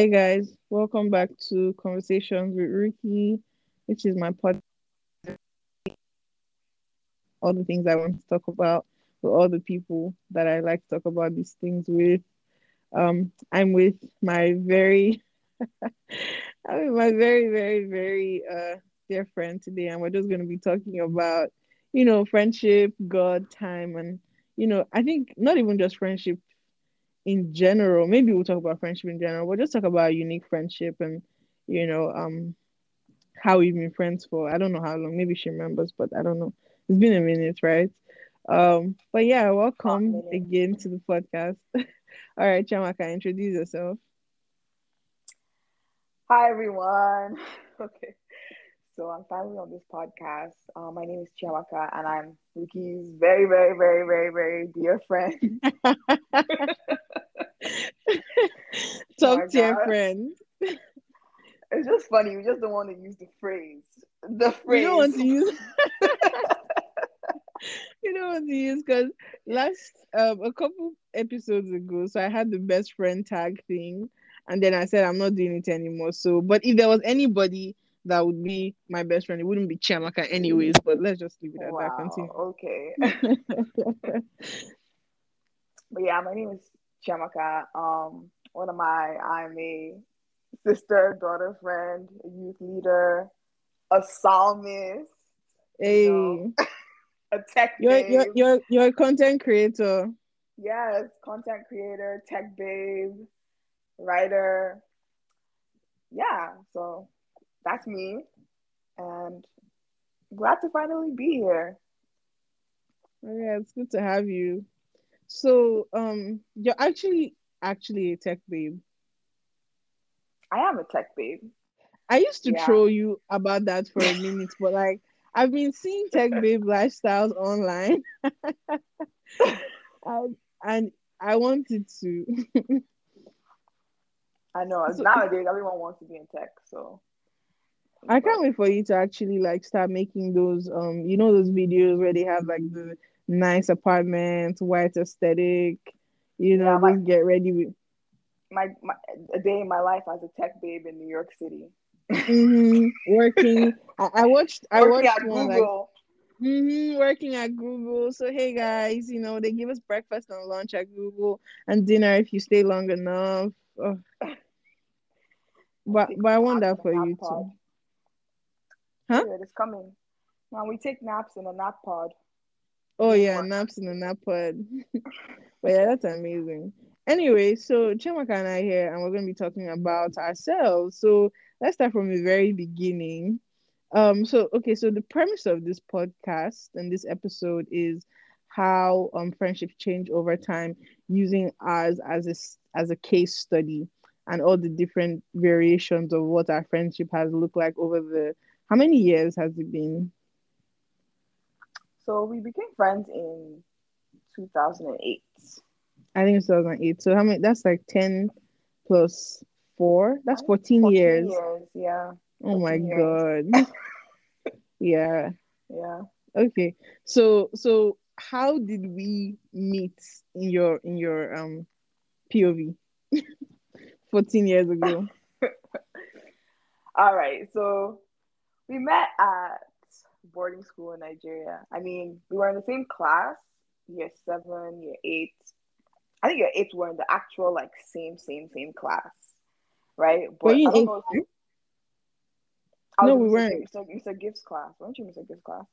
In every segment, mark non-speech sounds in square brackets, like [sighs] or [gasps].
Hey guys, welcome back to Conversations with Ricky, which is my podcast. All the things I want to talk about with all the people that I like to talk about these things with. Um, I'm with my very, [laughs] I'm with my very, very, very uh dear friend today, and we're just going to be talking about, you know, friendship, God, time, and you know, I think not even just friendship in general. Maybe we'll talk about friendship in general. We'll just talk about unique friendship and you know um how we've been friends for I don't know how long. Maybe she remembers, but I don't know. It's been a minute, right? Um, but yeah, welcome again to the podcast. [laughs] All right, Chiamaka, introduce yourself. Hi everyone. [laughs] Okay. So I'm finally on this podcast. Uh, my name is Chiamaka and I'm Ricky's very, very, very, very, very dear friend. [laughs] [laughs] Talk oh to your friend. It's just funny. We just [laughs] don't want to use the phrase. The phrase. We don't want to use. you know what to use because last um a couple episodes ago, so I had the best friend tag thing, and then I said I'm not doing it anymore. So, but if there was anybody that would be my best friend, it wouldn't be Chiamaka anyways. But let's just leave it at wow, that. Continue. Okay. [laughs] but yeah, my name is Chiamaka. Um, what am I? I'm a sister, daughter, friend, a youth leader, a psalmist. Hey. You know, [laughs] a tech you're, babe. You're, you're, you're a content creator. Yes, content creator, tech babe, writer. Yeah, so that's me. And glad to finally be here. Oh, yeah, it's good to have you. So, um, you're actually actually a tech babe. I am a tech babe. I used to yeah. troll you about that for a minute, but like I've been seeing tech babe lifestyles online, [laughs] and, and I wanted to. [laughs] I know so, nowadays everyone wants to be in tech, so I can't wait for you to actually like start making those um you know those videos where they have like the nice apartment, white aesthetic, you know, yeah, my, get ready with my, my a day in my life as a tech babe in New York City. mm-hmm. Working, I, I, watched. I working watched one Google. like mm-hmm, working at Google. So hey guys, you know they give us breakfast and lunch at Google and dinner if you stay long enough. Oh. [laughs] but but I want that for you too. Huh? It's coming. Now we take naps in a nap pod. Oh yeah, naps in a nap pod. [laughs] but yeah, that's amazing. Anyway, so Chiamaka and I here, and we're going to be talking about ourselves. So let's start from the very beginning. Um, so okay, so the premise of this podcast and this episode is how um friendships change over time using us as a as a case study and all the different variations of what our friendship has looked like over the how many years has it been? So we became friends in 2008. I think it's 2008. So how many? That's like 10 plus four. That's 14, 14 years. years. Yeah. Oh my years. god. [laughs] yeah. Yeah. Okay. So so how did we meet in your in your um POV [laughs] 14 years ago? [laughs] All right. So we met at boarding school in Nigeria. I mean, we were in the same class, year seven, year eight, I think your eighth were in the actual like same same same class, right? But were you in eighth? no, we weren't. Mr. Mr. Gibbs class, weren't you, Mr. Gibbs class?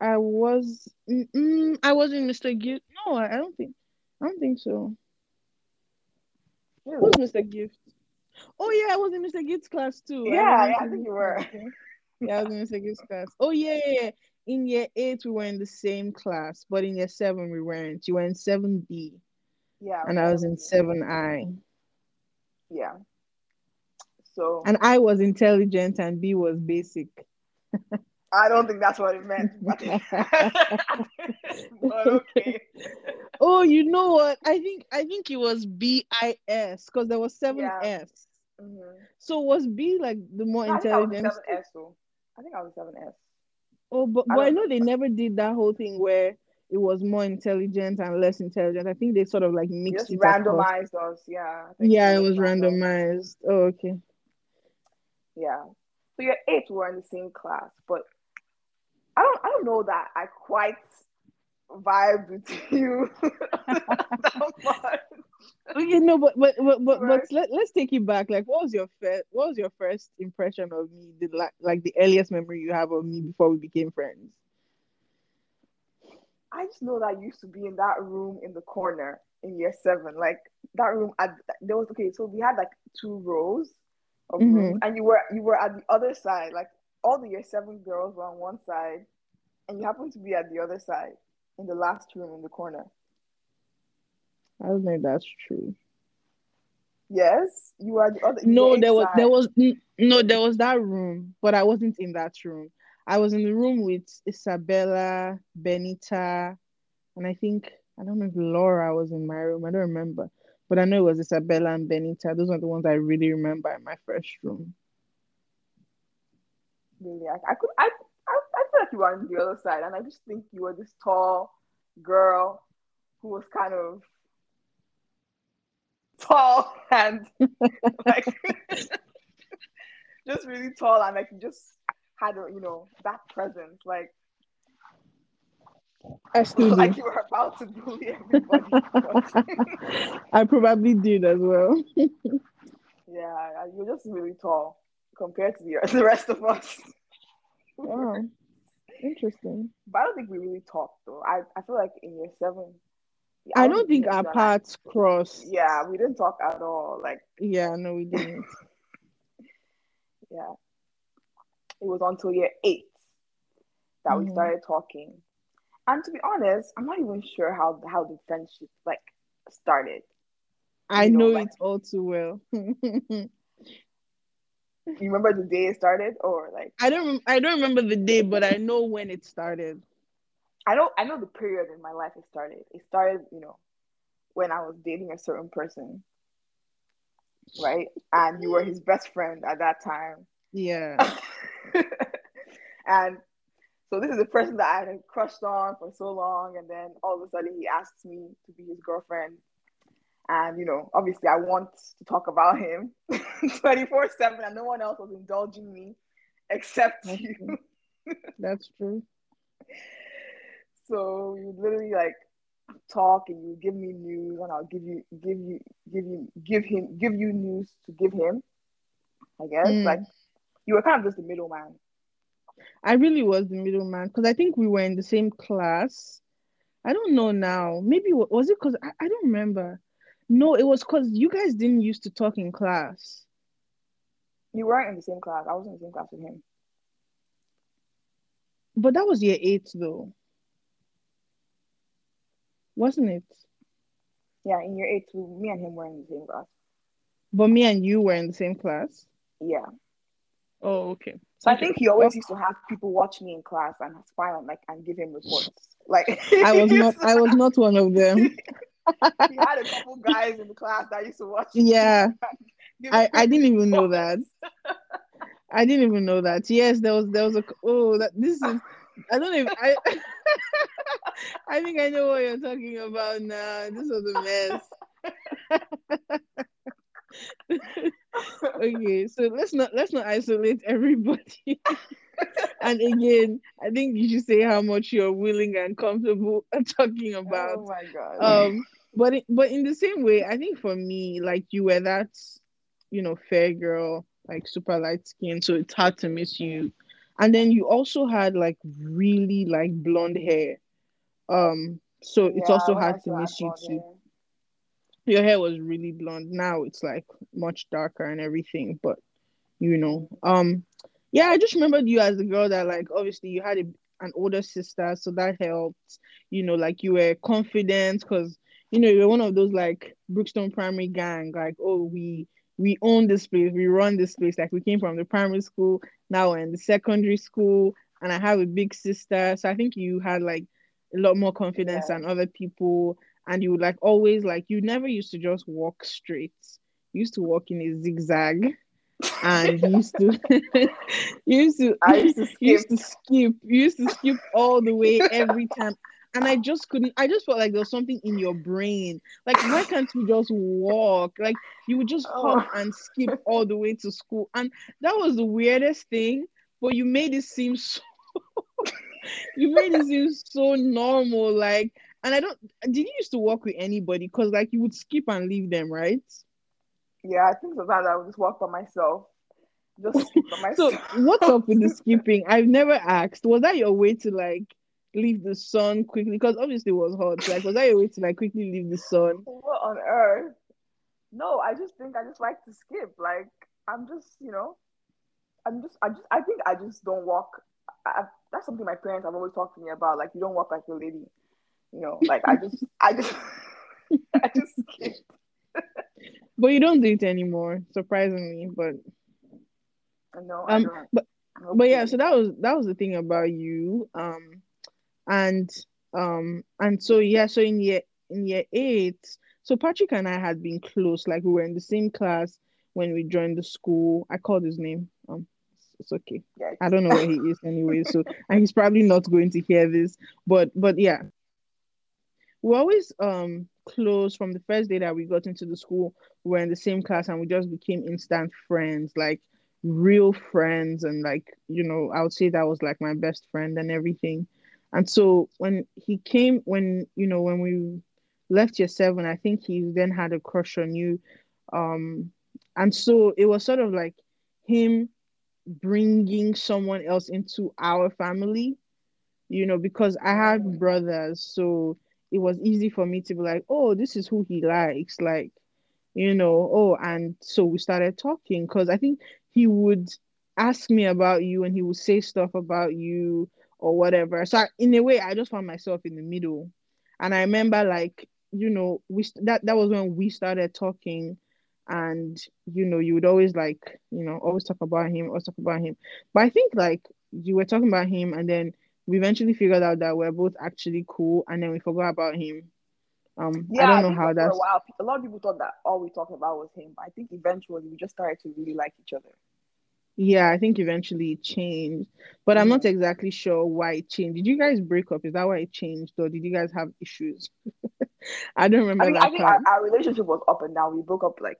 I was. Mm, I was in Mr. Gift. No, I don't think. I don't think so. Really? Who's Mr. Gibbs? Oh yeah, I was in Mr. Gibbs class too. Yeah, I, yeah, I think you were. yeah, I was in Mr. Gibbs class. Oh yeah, yeah, yeah. In year eight, we were in the same class, but in year seven, we weren't. You were in seven B. Yeah. And I was in 7I. Yeah. So And I was intelligent and B was basic. I don't think that's what it meant. but [laughs] okay. [laughs] Oh, you know what? I think I think it was B I S because there was seven yeah. S. Mm-hmm. So was B like the more intelligent? I think I was seven S though. I think I was seven S. Oh, but, I but I know they never did that whole thing where it was more intelligent and less intelligent. I think they sort of like mixed Just it across. randomized us, yeah. Yeah, it was random. randomized. Oh, okay. Yeah. So your eight were in the same class, but I don't I don't know that I quite vibe with [laughs] you [laughs] that much. Okay, no, but but but but, Right. but let, let's take you back. Like, what was your first what was your first impression of me? The like like the earliest memory you have of me before we became friends? I just know that I used to be in that room in the corner in year seven. Like that room at there was okay, so we had like two rows of Mhm. rooms and you were you were at the other side. Like all the year seven girls were on one side and you happened to be at the other side in the last room in the corner. I don't think that's true. Yes, you at the other No, there was there was no there was that room, but I wasn't in that room. I was in the room with Isabella, Benita, and I think I don't know if Laura was in my room. I don't remember, but I know it was Isabella and Benita. Those are the ones I really remember in my first room. really. I, I could I, I I feel like you were on the other side, and I just think you were this tall girl who was kind of tall and like [laughs] just really tall and like you just had a you know that presence like Excuse like you were about to bully everybody. [laughs] I probably did as well. [laughs] yeah, you're just really tall compared to the, the rest of us. Wow, interesting. But I don't think we really talked though. I, I feel like in year seven. I don't think our paths crossed. Yeah, we didn't talk at all. Like, Yeah, no, we didn't. [laughs] yeah. It was until year eight that we Mhm. started talking. And to be honest, I'm not even sure how how the friendship like started. I You know, know like- it all too well. [laughs] You remember the day it started, or like I don't I don't remember the day, but I know when it started. I know I know the period in my life it started. It started, you know, when I was dating a certain person, right? And you were his best friend at that time. Yeah. [laughs] and so this is the person that I had crushed on for so long, and then all of a sudden he asks me to be his girlfriend. And you know, obviously I want to talk about him [laughs] 24-7, and no one else was indulging me except That's you. true. That's true. [laughs] So you literally like talk and you give me news and I'll give you give you give you give him give you news to give him. I guess. Mm. Like you were kind of just the middleman. I really was the middleman because I think we were in the same class. I don't know now. Maybe was it because I, I don't remember. No, it was because you guys didn't used to talk in class. You weren't in the same class. I was in the same class with him. But that was year eight though. Wasn't it? Yeah, in year eight, me and him were in the same class. But me and you were in the same class. Yeah. Oh, okay. So I think he always used to have people watch me in class and spy on like and give him reports. Like [laughs] I was not I was not one of them. [laughs] he had a couple guys in the class that used to watch. Yeah, [laughs] I, I didn't even know that. I didn't even know that. Yes, there was there was a oh that this is I don't know if I [laughs] I think I know what you're talking about now. This was a mess. okay, so let's not let's not isolate everybody. [laughs] and again, I think you should say how much you're willing and comfortable [laughs] talking about Oh my god. um but it, but in the same way i think for me like you were that you know fair girl like super light skin so it's hard to miss you and then you also had like really like blonde hair. Um so it's Yeah, also hard to miss you too. hair. your hair was really blonde. Now it's like much darker and everything but you know. Um yeah i just remembered you as a girl that like obviously you had a, an older sister so that helped. You know like you were confident because you know you're one of those like brookstone primary gang like oh we we own this place we run this place. Like we came from the primary school now we're in the secondary school and i have a big sister. So i think you had like a lot more confidence Yeah. than other people and you would like always like you never used to just walk straight. You used to walk in a zigzag and you used to [laughs] used to I used to [laughs] you used to skip. Used to skip all the way every time and I just couldn't. I just felt like there was something in your brain. Like, why can't you just walk? Like, you would just oh. hop Oh. and skip [laughs] all the way to school, and that was the weirdest thing. But you made it seem so. [laughs] you made it seem so normal. Like, and I don't. Did you used to walk with anybody? Because like you would skip and leave them, right? Yeah, I think sometimes I would just walk by myself. Just [laughs] skip by So what's up with the skipping? I've never asked. Was that your way to like leave the sun quickly? Because obviously it was hot. Like, was that your way to like quickly leave the sun? What on earth? No, I just think I just like to skip. Like I'm just, you know, I'm just, I just, I think I just don't walk. I, that's something my parents have always talked to me about. Like you don't walk like a lady. You know, like I just, [laughs] I just, I just skip. [laughs] But you don't do it anymore, surprisingly. But No, I um, don't. but but yeah, so that was that was the thing about you. Um, and um, and so yeah, so in year in year eight, so Patrick and I had been close. Like we were in the same class when we joined the school. I called his name. Um, it's okay. I don't know where he is anyway. So and he's probably not going to hear this. But but yeah. We're always um close from the first day that we got into the school. We were in the same class and we just became instant friends, like real friends. And like, you know, I would say that was like my best friend and everything. And so when he came, when you know, when we left year seven, I think he then had a crush on you. Um, and so it was sort of like him bringing someone else into our family, you know, because I had brothers, so it was easy for me to be like, oh, this is who he likes, like, you know, oh, and so we started talking. Because I think he would ask me about you and he would say stuff about you or whatever. So I, in a way, I just found myself in the middle, and I remember like, you know, we that that was when we started talking and you know you would always like you know always talk about him always talk about him but i think like you were talking about him and then we eventually figured out that we're both actually cool and then we forgot about him um yeah. i don't know think how for that's a while, a lot of people thought that all we talked about was him. But I think eventually we just started to really like each other. Yeah i think eventually it changed but i'm not Mhm. exactly sure why it changed did you guys break up is that why it changed or did you guys have issues [laughs] i don't remember I that I think our, our relationship was up and down. We broke up like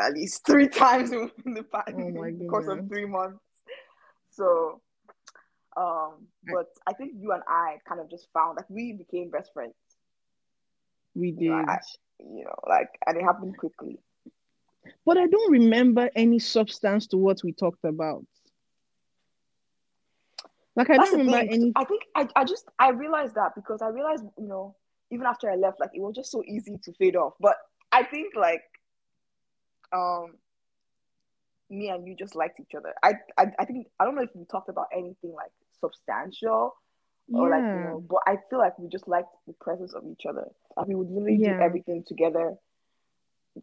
at least [laughs] three times in, the past Oh course of three months. So, um, but I think you and I kind of just found like we became best friends. we You know, did I, you know, like and it happened quickly. But i don't remember any substance to what we talked about like i That's don't remember any I think I, I just I realized that because I realized you know even after I left like it was just so easy to fade off. But I think like um me and you just liked each other. I I, I think I don't know if we talked about anything like substantial or like you know, but I feel like we just liked the presence of each other. Like we would literally Yeah. do everything together.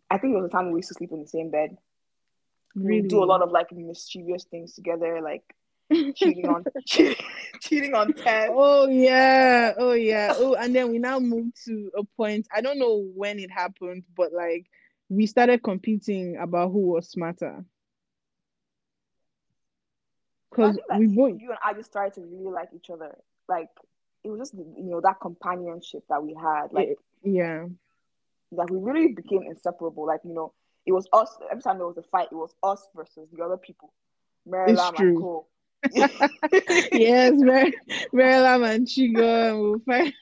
I think it was a time we used to sleep in the same bed. We really would do a lot of like mischievous things together, like [laughs] cheating on cheating, cheating on tests. Oh yeah, oh yeah, oh, and then we now moved to a point. I don't know when it happened, but like we started competing about who was smarter. Because we both, you and I just started to really like each other. Like it was just you know that companionship that we had. Like yeah, like we really became inseparable. Like you know, it was us. Every time there was a fight, it was us versus the other people. Marylam true. and Co. [laughs] yes, Mar- and Chigo, and we'll fight.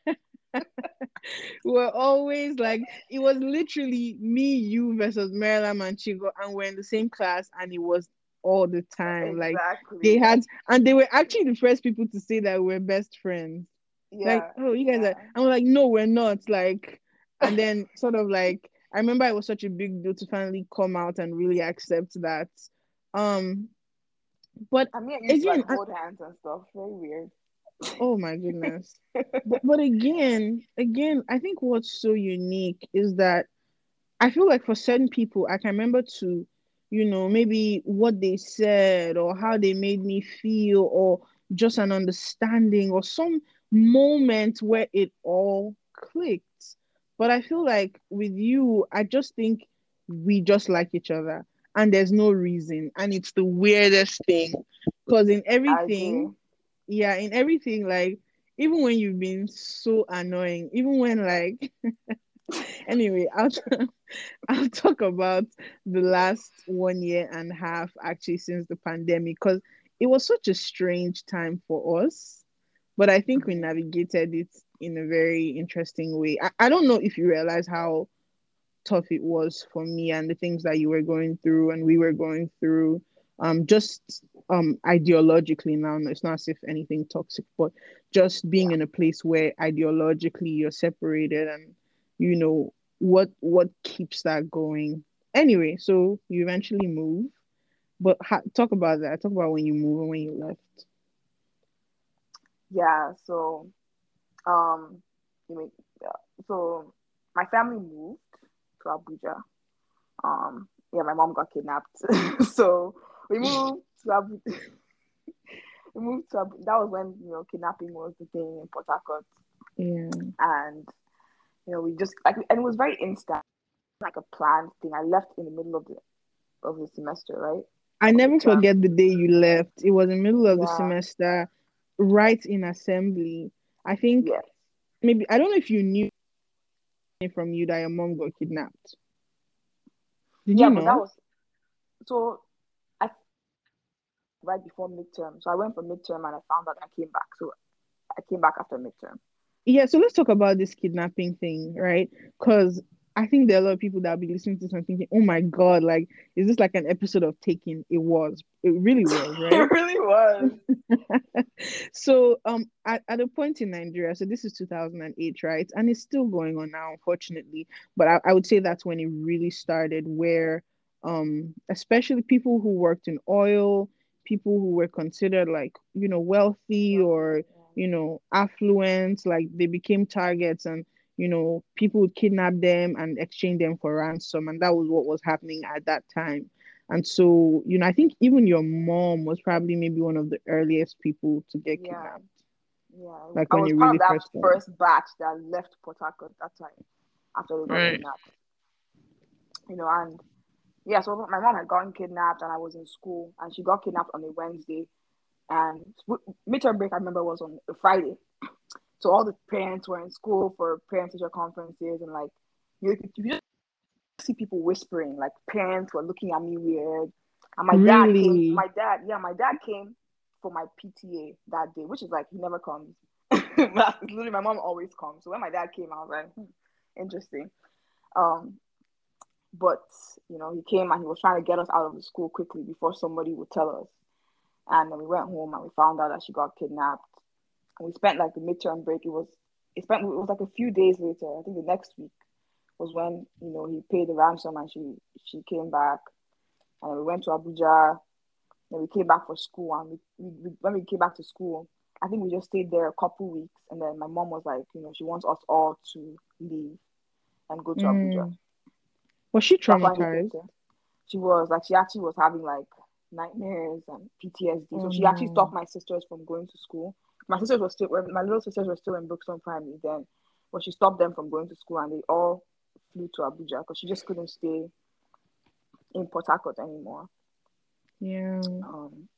we [laughs] were always like it was literally me, you versus Marylam and Chigo, and we're in the same class, and it was all the time. Like they had, and they were actually the first people to say that we're best friends. yeah. like oh you guys yeah. are i'm like no we're not like and then sort of like i remember it was such a big deal to finally come out and really accept that um but I mean, I used to again like I- hold hands and stuff. Very weird. oh my goodness but, but again again i think what's so unique is that i feel like for certain people i can remember to you know maybe what they said or how they made me feel or just an understanding or some moment where it all clicked but i feel like with you i just think we just like each other and there's no reason and it's the weirdest thing. Because in everything yeah in everything like even when you've been so annoying, even when like [laughs] anyway, I'll [laughs] I'll talk about the last one year and a half actually since the pandemic because it was such a strange time for us, but I think we mm-hmm. navigated it in a very interesting way. I, I don't know if you realize how tough it was for me and the things that you were going through and we were going through um just um ideologically now. It's not as if anything toxic but just being in a place where ideologically you're separated and you know what what keeps that going. Anyway so you eventually move but ha- talk about that. Talk about when you move and when you left. Yeah so um you yeah. so my family moved to abuja. Um yeah my mom got kidnapped. [laughs] So we moved to abuja [laughs] we moved to Abuja. that was when you know kidnapping was the thing in port harcourt. Yeah. And you know we just like and it was very instant like a planned thing. I left in the middle of the of the semester right? I never forget the day you left. It was in the middle of Yeah. the semester right in assembly i think maybe i don't know if you knew from you that your mom got kidnapped. Did yeah you but know? that was so i right before midterm so i went for midterm and i found out i came back so i came back after midterm. Yeah so let's talk about this kidnapping thing right? Because i think there are a lot of people that will be listening to this and thinking oh my god like is this like an episode of taking it was. It really was [laughs] right? It really was. [laughs] So um at, at a point in nigeria so this is 2008 right? And it's still going on now unfortunately. But I, I would say that's when it really started where um especially people who worked in oil people who were considered like you know wealthy or you know affluent like they became targets and you know people would kidnap them and exchange them for ransom and that was what was happening at that time. And so you know i think even your mom was probably maybe one of the earliest people to get Yeah. kidnapped. Yeah. Like i when was you really that first first batch that left port harcourt that time after they got Right. kidnapped. You know and yeah so my mom had gotten kidnapped and i was in school and she got kidnapped on a wednesday. And midterm break i remember was on a friday so all the parents were in school for parent teacher conferences and like you, you just see people whispering like parents were looking at me weird. And my dad came my dad yeah my dad came for my pta that day which is like he never comes. [laughs] Literally my mom always comes. So when my dad came i was like hmm, interesting. Um but you know he came and he was trying to get us out of the school quickly before somebody would tell us. And then we went home and we found out that she got kidnapped and we spent like the midterm break it was it spent it was like a few days later i think the next week was when you know he paid the ransom and she she came back and we went to abuja then we came back for school and we, we, when we came back to school i think we just stayed there a couple weeks and then my mom was like you know she wants us all to leave and go to abuja Mm. was she traumatized. She was like she actually was having like nightmares and PTSD. So she actually stopped my sisters from going to school. My sisters were still when my little sisters were still in Brookstone Primary then, but she stopped them from going to school and they all flew to Abuja because she just couldn't stay in Port Harcourt anymore. yeah Um,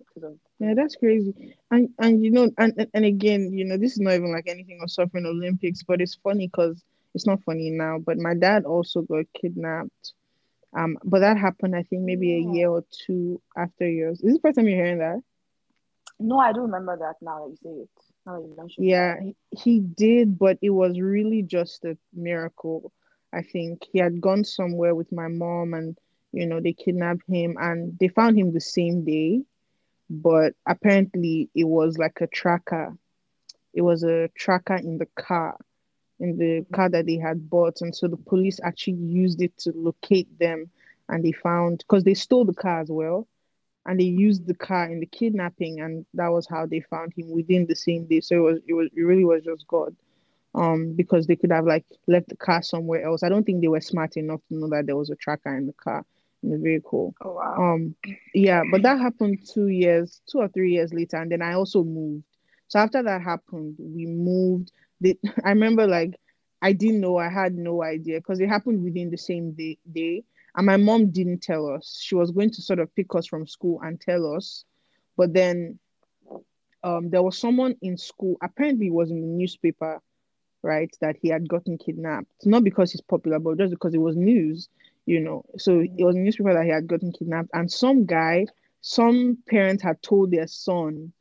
of Yeah, that's crazy. And and you know, and and- again, you know, this is not even like anything of suffering Olympics, but it's funny because it's not funny now. But my dad also got kidnapped. Um, but that happened, I think, maybe a year or two after yours. Is this the first time you're hearing that? No, I don't remember that now that you say it. Now that you Yeah, he, he did, but it was really just a miracle. I think he had gone somewhere with my mom, and you know, they kidnapped him, and they found him the same day. But apparently, it was like a tracker. It was a tracker in the car, in the car that they had bought, and so the police actually used it to locate them, and they found because they stole the car as well, and they used the car in the kidnapping, and that was how they found him within the same day. So it was, it was, it really was just God, um, because they could have like left the car somewhere else. I don't think they were smart enough to know that there was a tracker in the car in the vehicle. Oh wow. Um, yeah, but that happened two years, two or three years later, and then I also moved. So after that happened, we moved. The, [laughs] I remember like I didn't know, I had no idea because it happened within the same day, day. And my mom didn't tell us. She was going to sort of pick us from school and tell us. But then um, there was someone in school, apparently it was in the newspaper, right, that he had gotten kidnapped. Not because he's popular, but just because it was news, you know. So it was a newspaper that he had gotten kidnapped, and some guy, some parents had told their son,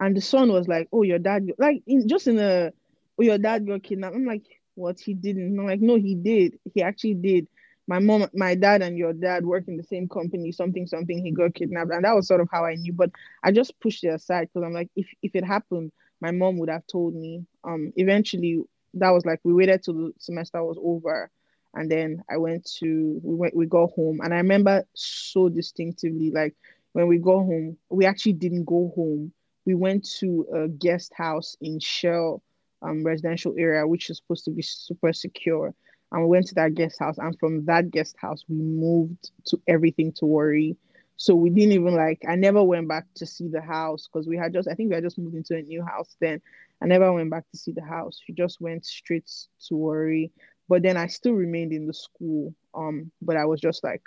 and the son was like, "Oh, your dad, like in, just in a, oh, your dad got kidnapped." I'm like, "What? He didn't?" I'm like, "No, he did. He actually did." My mom, my dad, and your dad work in the same company, something, something, he got kidnapped. And that was sort of how I knew. But I just pushed it aside because I'm like, if if it happened, my mom would have told me. Um, eventually that was like we waited till the semester was over. And then I went to we went we got home. And I remember so distinctively, like when we got home, we actually didn't go home. We went to a guest house in Shell um, residential area, which is supposed to be super secure and we went to that guest house and from that guest house we moved to everything to Warri. So we didn't even like i never went back to see the house because we had just i think we had just moved into a new house then. I never went back to see the house. We just went straight to Warri. But then i still remained in the school um but i was just like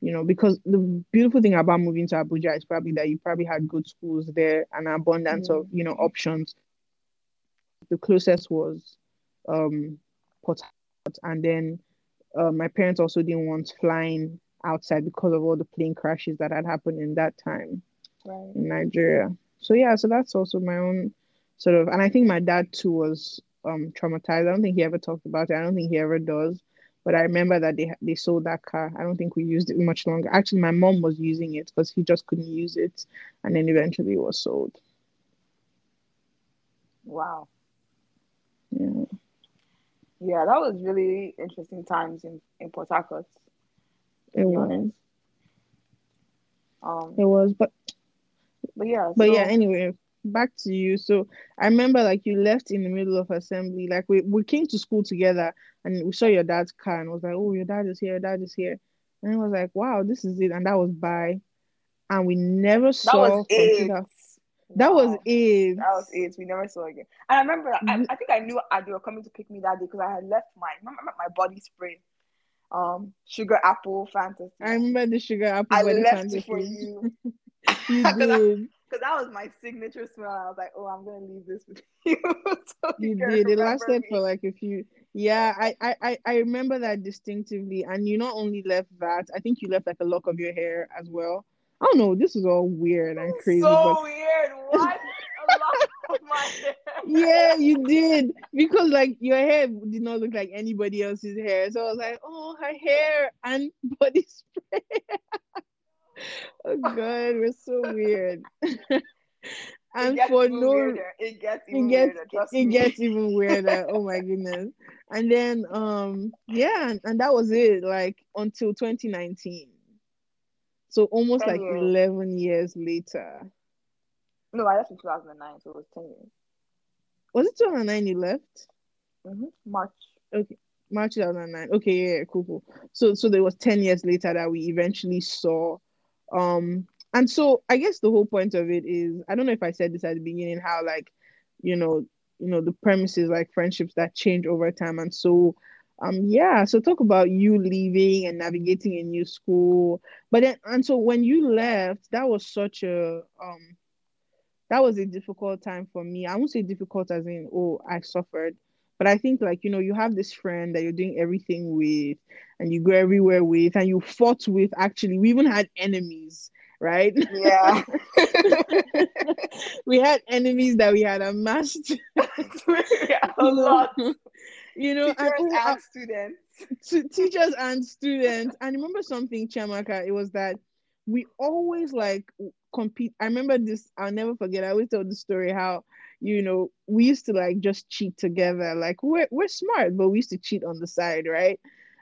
you know because the beautiful thing about moving to abuja is probably that you probably had good schools there and abundance mm-hmm. of you know options. The closest was um port and then uh, my parents also didn't want flying outside because of all the plane crashes that had happened in that time right. in Nigeria. So yeah, so that's also my own sort of, and I think my dad too was um, traumatized. I don't think he ever talked about it. I don't think he ever does. But I remember that they they sold that car. I don't think we used it much longer. Actually, my mom was using it because he just couldn't use it, and then eventually it was sold. Wow. Yeah yeah, that was really interesting times in, in Port Harcourt. It was. Um, it was, but but yeah. But so, yeah, anyway, back to you. So I remember like you left in the middle of assembly. Like we, we came to school together and we saw your dad's car and was like, Oh, your dad is here, your dad is here. And I was like, Wow, this is it. And that was by and we never saw that was it. That was it. That was it. We never saw again. And I remember, I, mm-hmm. I think I knew they were coming to pick me that day because I had left my my body spray, um, sugar apple fantasy. I remember the sugar apple. I left fantasy. it for you. [laughs] [laughs] you did. Because that was my signature smell. I was like, oh, I'm gonna leave this with [laughs] you. so you, you did. It lasted me. for like a few. Yeah, I, I I remember that distinctively. And you not only left that, I think you left like a lock of your hair as well. I don't know. This is all weird and crazy. So but... weird. What? [laughs] yeah, you did because like your hair did not look like anybody else's hair. So I was like, oh, her hair and [laughs] body spray. [laughs] oh god, we're so weird. and for no, weirder. it gets even it gets, weirder. it gets even weirder. oh my goodness! And then um yeah, and, and that was it. Like until 2019. So almost like years. 11 years later. No, I left in 2009, so it was 10 years. Was it 2009 you left? Mm-hmm. March. Okay. March 2009. Okay, yeah, cool, cool. So so there was 10 years later that we eventually saw um and so I guess the whole point of it is I don't know if I said this at the beginning how like you know you know the premises like friendships that change over time and so um yeah so talk about you leaving and navigating a new school. But then and so when you left that was such a um that was a difficult time for me. I won't say difficult as in oh i suffered. But i think like you know you have this friend that you're doing everything with and you go everywhere with and you fought with actually. We even had enemies right? Yeah. [laughs] [laughs] We had enemies that we had amassed. [laughs] Yeah, a lot you know, teachers and, and students. [laughs] To teachers and students. And remember something, Chiamaka, it was that we always like compete. I remember this, I'll never forget. I always tell the story how, you know, we used to like just cheat together. Like we're we're smart, but we used to cheat on the side, right?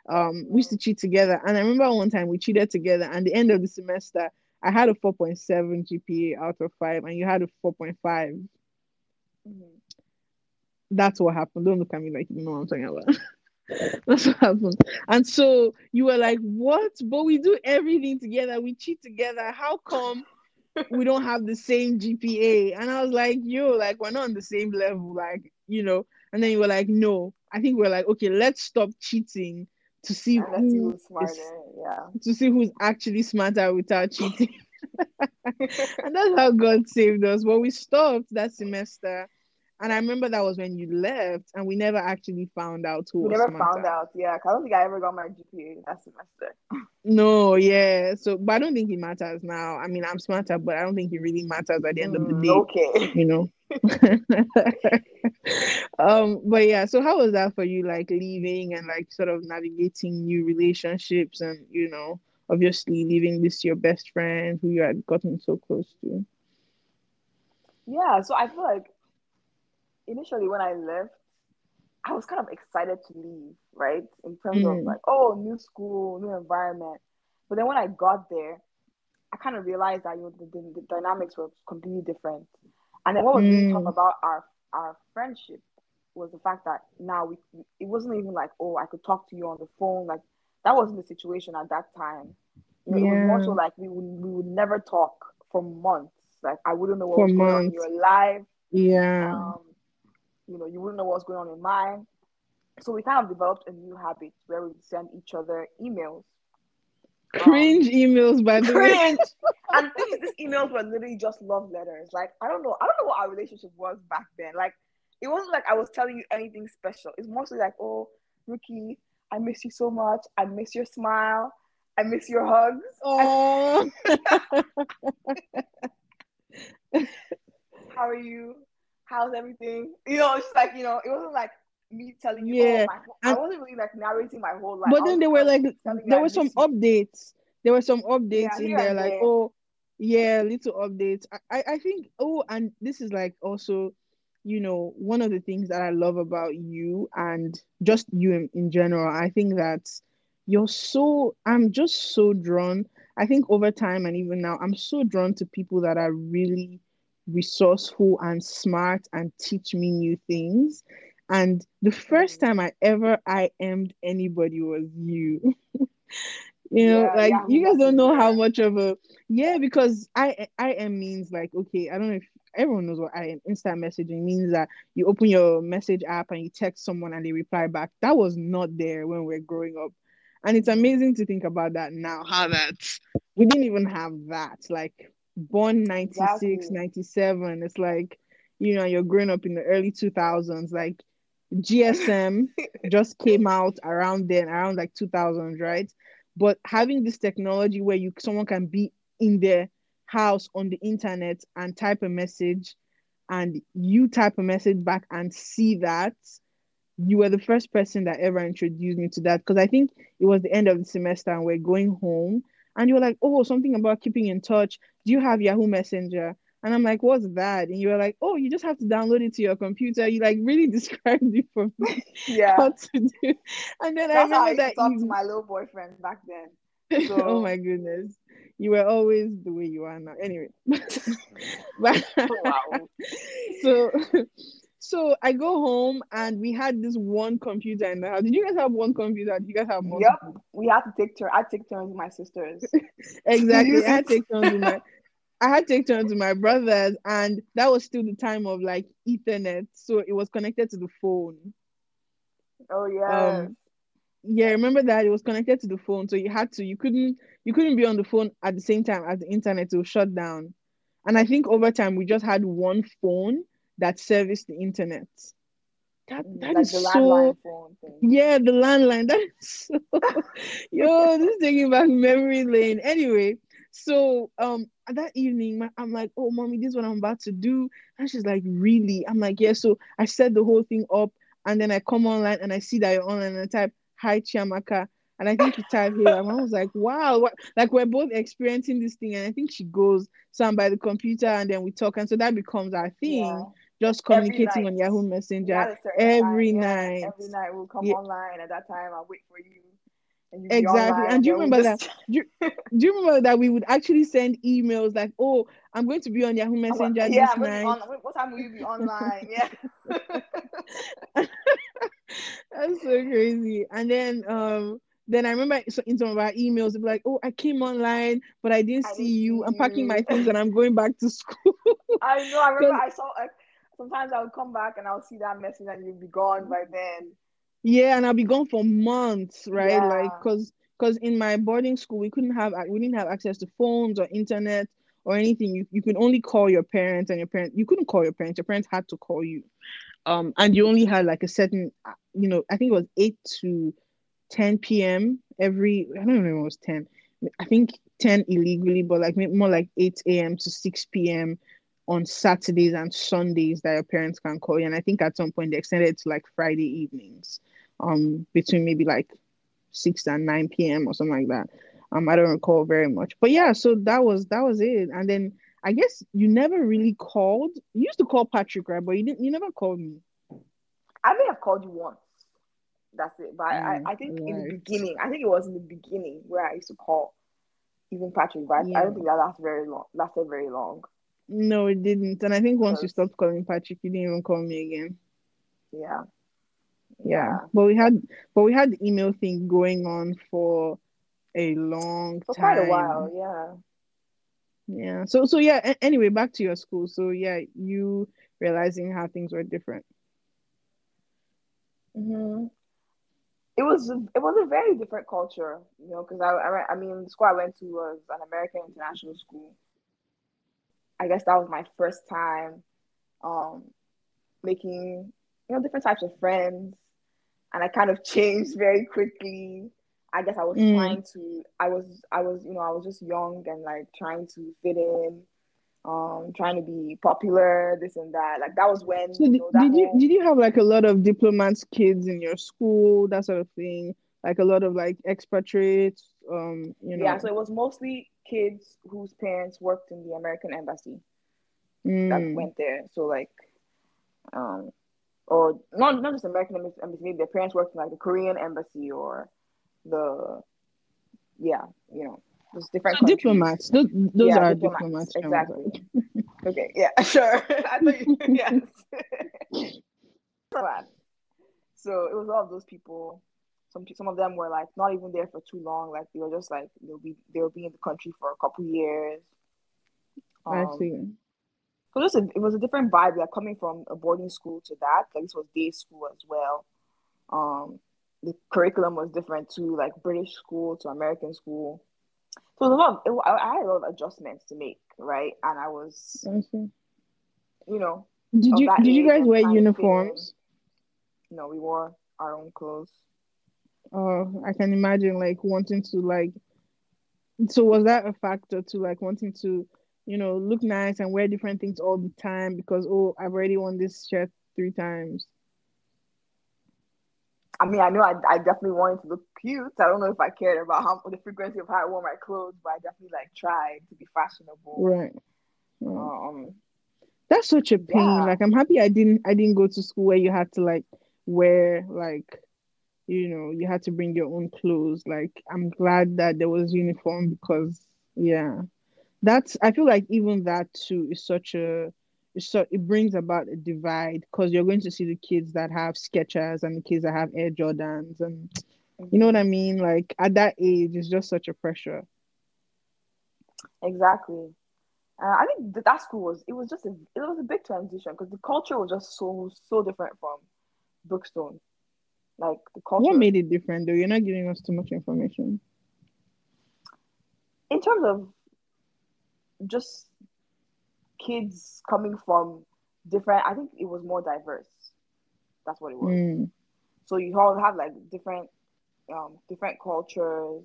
Um, we used to cheat together. And I remember one time we cheated together, and the end of the semester, I had a 4.7 GPA out of five, and you had a 4.5. Mm-hmm that's what happened. Don't look at me like you know what I'm talking about. [laughs] that's what happened. And so you were like, what? But we do everything together. We cheat together. How come we don't have the same GPA? And I was like, yo, like we're not on the same level, like, you know. And then you were like, no. I think we're like, okay, let's stop cheating to see who smarter. Is, yeah. To see who's actually smarter without cheating. [laughs] and that's how God saved us. But we stopped that semester. And I remember that was when you left, and we never actually found out who. We was never smarter. found out. Yeah, I don't think I ever got my GPA that semester. No, yeah. So, but I don't think it matters now. I mean, I'm smarter, but I don't think it really matters at the end of the Mm, day. okay. You know. [laughs] um, but yeah. So, how was that for you? Like leaving and like sort of navigating new relationships, and you know, obviously leaving this your best friend who you had gotten so close to. Yeah, so I feel like initially when I left, I was kind of excited to leave, right? In terms of Mm. like, oh, new school, new environment. But then when I got there, I kind of realized that you know the, the, the dynamics were completely different. And then what was really tough Mm. about our our friendship was the fact that now we it wasn't even like, oh, I could talk to you on the phone. Like that wasn't the situation at that time. You know, it was more so like we would we would never talk for months. Like I wouldn't know what For was going on in months. your life. Yeah. Um, you know, you wouldn't know what's going on in mine. So we kind of developed a new habit where we send each other emails. Cringe um, emails, by the way. Cringe. [laughs] and the these emails were literally just love letters. Like I don't know, I don't know what our relationship was back then. Like it wasn't like I was telling you anything special. It's mostly like, oh, Rookie, I miss you so much. I miss your smile. I miss your hugs. Oh. [laughs] [laughs] How are you? How's everything? You know, it's like you know, it wasn't like me telling you. Yeah, Oh, whole- I wasn't really like narrating my whole life. but then there were like there were some updates there were some updates Yeah, in there like there. oh yeah little updates I, I i think oh and this is like also you know one of the things that i love about you and just you in, in general i think that you're so i'm just so drawn i think over time and even now i'm so drawn to people that are really resourceful and smart and teach me new things. And the first time i ever IM'd anybody was you. [laughs] You know Yeah, like Yahoo you guys don't know how much of a yeah because i im means like okay i don't know if everyone knows what I im instant messaging means that you open your message app and you text someone and they reply back. That was not there when we are growing up. And it's amazing to think about that now how that we didn't even have that like born 96 Exactly. 97 it's like you know you're growing up in the early 2000s like gsm [laughs] just came out around then around like 2000 right? But having this technology where you someone can be in their house on the internet and type a message and you type a message back and see that you were the first person that ever introduced me to that. Because i think it was the end of the semester and we're going home and you were like oh something about keeping in touch. Do you have yahoo messenger? And i'm like what's that? And you were like oh you just have to download it to your computer. You like really [laughs] described it for me [laughs] Yeah. how to do. And then i That's I remember used to that talk you to my little boyfriend back then. [laughs] oh my goodness. You were always the way you are now. Anyway. But oh, wow. so so i go home and we had this one computer in the house did you guys have one computer did you guys have multiple Yep. We had to take turn. I take turns with my sisters. [laughs] exactly i had to take turns with my [laughs] i had to take turns with my brothers and that was still the time of like ethernet so it was connected to the phone Oh yeah. um yeah remember that it was connected to the phone so you had to you couldn't you couldn't be on the phone at the same time as the internet it was shut down and i think over time we just had one phone that service the internet. That Mm, that like is so landline phone thing. yeah the landline that is [laughs] so [laughs] yo this is taking back memory lane. Anyway so um that evening my, i'm like oh mommy this is what i'm about to do. And she's like really? I'm like yeah. So i set the whole thing up and then i come online and i see that you're online and i type hi chiamaka. And i think you type here and i was like wow. What? like we're both experiencing this thing and i think she goes so i'm by the computer and then we talk and so that becomes our thing. Yeah. Just communicating on yahoo messenger had a certain every time. night. Yeah. Every night we'll come Yeah. online at that time. I'll wait for you. And Exactly. And do you remember just- Do you remember that we would actually send emails like, "Oh, I'm going to be on Yahoo Messenger yeah, this I'm gonna be night." on. What time will you be online? Yeah. [laughs] That's so crazy. And then, um, then I remember so- in some of our emails, it'd be like, "Oh, I came online, but I didn't I see didn't you. see I'm packing my things and I'm going back to [laughs] school." I know. I remember I saw sometimes I'll come back and I'll see that message and you'll be gone by then. yeah, and I'll be gone for months, right? Yeah. Like, cause, because in my boarding school we couldn't have we didn't have access to phones or internet or anything. You you could only call your parents and your parents you couldn't call your parents. Your parents had to call you. Um and you only had like a certain you know, I think it was eight to 10 p.m. every I don't know it was 10. I think 10 illegally, but like more like 8 a.m. to 6 p.m. on Saturdays and Sundays that your parents can call you. And I think at some point they extended it to like Friday evenings, um, between maybe like 6 and 9 p.m. or something like that. Um, I don't recall very much. But yeah, so that was that was it. And then I guess you never really called. You used to call Patrick, right? But you didn't you never called me. I may have called you once. That's it. But mm, I, I think right. in the beginning, I think it was in the beginning where I used to call even Patrick, but yeah. I don't think that lasted very long. Lasted very long. No, it didn't. And I think once you stopped calling Patrick, you didn't even call me again. Yeah. yeah. But we had but we had the email thing going on for a long for time. quite a while, yeah. Yeah. So so yeah, a- anyway, back to your school. So yeah, you realizing how things were different. Mm-hmm it was it was a very different culture, you know, because I, I I mean the school I went to was an American international school. I guess that was my first time um, making you know different types of friends, and I kind of [laughs] changed very quickly. I guess I was mm. trying to I was I was you know I was just young and like trying to fit in um trying to be popular this and that like that was when so you know, did you did you have like a lot of diplomats kids in your school that sort of thing like a lot of like expatriates um you know yeah so it was mostly kids whose parents worked in the american embassy mm. that went there so like um or not not just american embassy maybe their parents worked in like the korean embassy or the yeah you know there's different so diplomats. Those, those yeah, are diplomats. diplomats exactly. [laughs] okay. Yeah. [laughs] Sure. I thought you, [laughs] yes. so it was all of those people. Some some of them were like not even there for too long. Like they were just like they'll be they'll be in the country for a couple years. Um, I see. So just a, it was a different vibe. Like coming from a boarding school to that. Like this was day school as well. Um, the curriculum was different to Like British school to American school so a lot. Of, I had a lot of adjustments to make, right? And I was, you know. Did you did you guys wear uniforms? No, we wore our own clothes. Oh, I can imagine like wanting to like. So was that a factor to like wanting to, you know, look nice and wear different things all the time because oh I've already worn this shirt three times. I mean, I know I, I definitely wanted to look cute. I don't know if I cared about how the frequency of how I wore my clothes, but I definitely like tried to be fashionable. Right. Um, that's such a pain. Yeah. Like, I'm happy I didn't I didn't go to school where you had to like wear like, you know, you had to bring your own clothes. Like, I'm glad that there was uniform because yeah, that's I feel like even that too is such a so it brings about a divide because you're going to see the kids that have Skechers and the kids that have Air Jordans and you know what I mean? Like at that age, it's just such a pressure. Exactly. Uh, I think that, that school was it was just a it was a big transition because the culture was just so so different from Brookstone. Like the culture. What made it different though? You're not giving us too much information. In terms of just kids coming from different i think it was more diverse that's what it was mm. so you all have like different um different cultures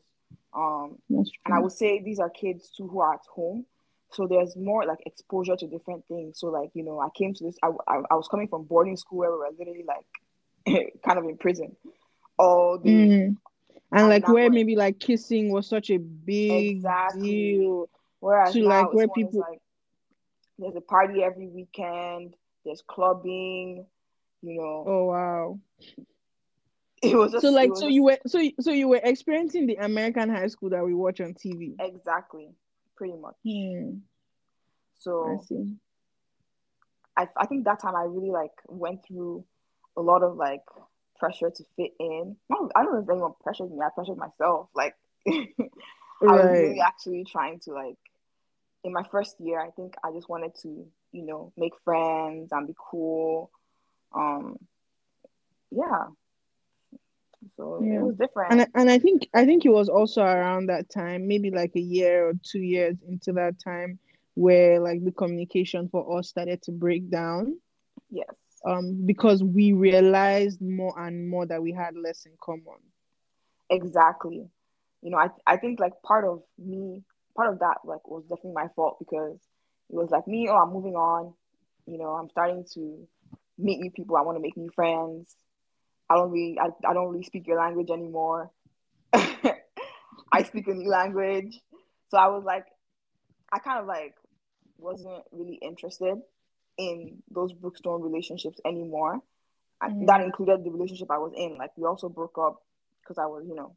um and i would say these are kids too who are at home so there's more like exposure to different things so like you know i came to this i, I, I was coming from boarding school where we were literally like [laughs] kind of in prison all the mm. and, like where maybe like kissing was such a big exactly. deal whereas to like where people like there's a party every weekend. There's clubbing. You know. Oh wow. It was just, so like so you were so so you were experiencing the American high school that we watch on TV. Exactly, pretty much. Hmm. So I see. I I think that time I really like went through a lot of like pressure to fit in. I don't know if anyone pressured me. I pressured myself. Like [laughs] I was really actually trying to like in my first year, I think I just wanted to, you know, make friends and be cool. Um, yeah, So yeah. it was different. And and I think I think it was also around that time, maybe like a year or two years into that time, where like the communication for us started to break down. Yes. Um, because we realized more and more that we had less in common. Exactly. You know, I I think like part of me, part of that like was definitely my fault because it was like me, oh, I'm moving on. You know, I'm starting to meet new people. I want to make new friends. I don't really, I, I don't really speak your language anymore. [laughs] I speak a new language. So I was like, I kind of like wasn't really interested in those Brookstone relationships anymore. Mm-hmm. That included the relationship I was in. Like we also broke up because I was, you know,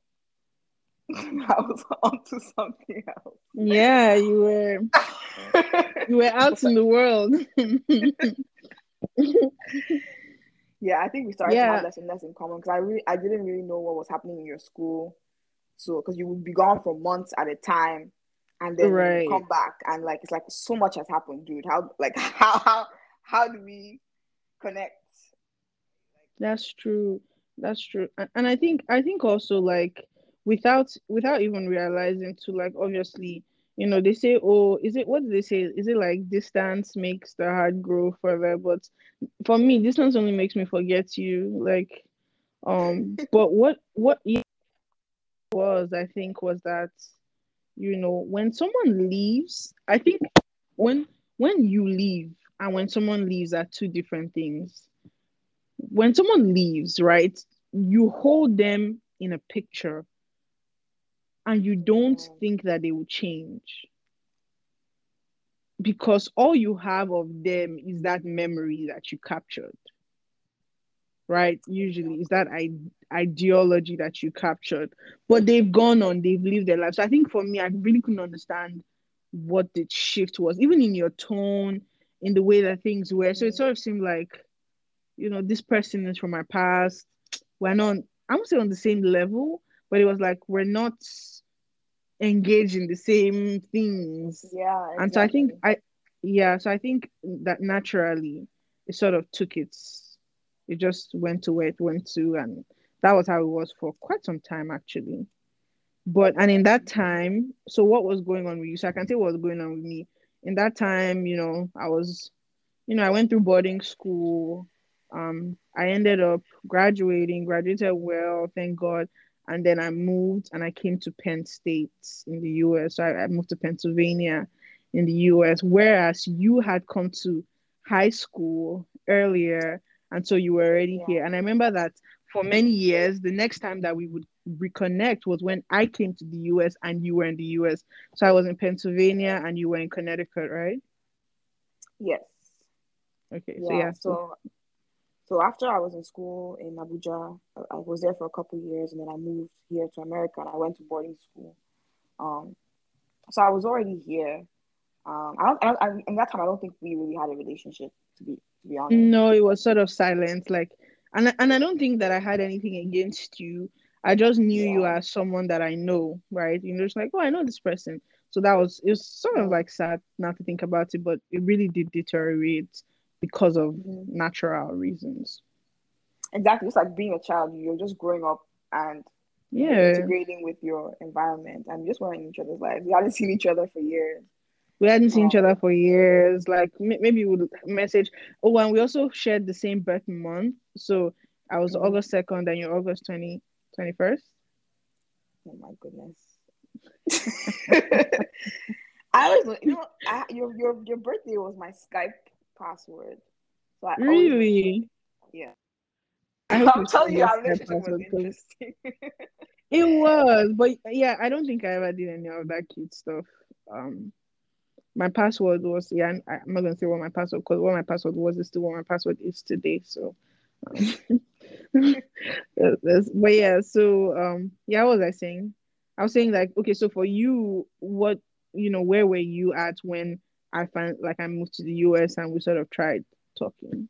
[laughs] I was [laughs] onto something else. Yeah, you were you were out in the world. [laughs] yeah, I think we started yeah. to have less and less in common because I really I didn't really know what was happening in your school. So because you would be gone for months at a time and then right. come back and like it's like so much has happened, dude. How like [laughs] how how how do we connect? That's true. That's true. And, and I think I think also like without without even realizing to like obviously you know they say oh is it what do they say is it like distance makes the heart grow further but for me distance only makes me forget you like um [laughs] but what what was i think was that you know when someone leaves i think when when you leave and when someone leaves are two different things. When someone leaves right you hold them in a picture and you don't oh. think that they will change. Because all you have of them is that memory that you captured right usually is that I- ideology that you captured but they've gone on they've lived their lives. so i think for me i really couldn't understand what the shift was even in your tone in the way that things were so it sort of seemed like you know this person is from my past we're not i won't say on the same level but it was like we're not engaged in the same things. Yeah. Exactly. And so I think I yeah, so I think that naturally it sort of took its it just went to where it went to and that was how it was for quite some time actually. But and in that time, so what was going on with you? So I can tell what was going on with me. In that time, you know, I was, you know, I went through boarding school. Um, I ended up graduating, graduated well, thank God and then I moved and I came to Penn State in the US. So I, I moved to Pennsylvania in the US, whereas you had come to high school earlier, and so you were already yeah. here. And I remember that for many years, the next time that we would reconnect was when I came to the US and you were in the US. So I was in Pennsylvania and you were in Connecticut, right? Yes. Okay. Yeah, so yeah. So so after I was in school in Abuja, I was there for a couple years, and then I moved here to America, and I went to boarding school. Um, so I was already here. Um, I don't, I don't, I, in that time, I don't think we really had a relationship. To be, to be honest. No, it was sort of silent. Like, and and I don't think that I had anything against you. I just knew yeah. you as someone that I know, right? You know, it's like, oh, I know this person. So that was it was sort of like sad not to think about it, but it really did deteriorate because of mm-hmm. natural reasons. Exactly. It's like being a child, you're just growing up and yeah integrating with your environment and just wearing each other's lives. We haven't seen each other for years. We hadn't seen um, each other for years. Like maybe we would message. Oh, and we also shared the same birth month. So I was mm-hmm. August second, and you're August 20, 21st. Oh my goodness. [laughs] I was, you know, I, your your your birthday was my Skype password. So I really, always, yeah. I am telling you, our relationship was interesting. [laughs] it was, but yeah, I don't think I ever did any of that cute stuff. Um, my password was yeah. I'm not gonna say what my password because what my password was is still what my password is today. So, um, [laughs] but yeah. So um, yeah, what was I saying? I was saying like okay, so for you, what you know, where were you at when I found like I moved to the US and we sort of tried talking.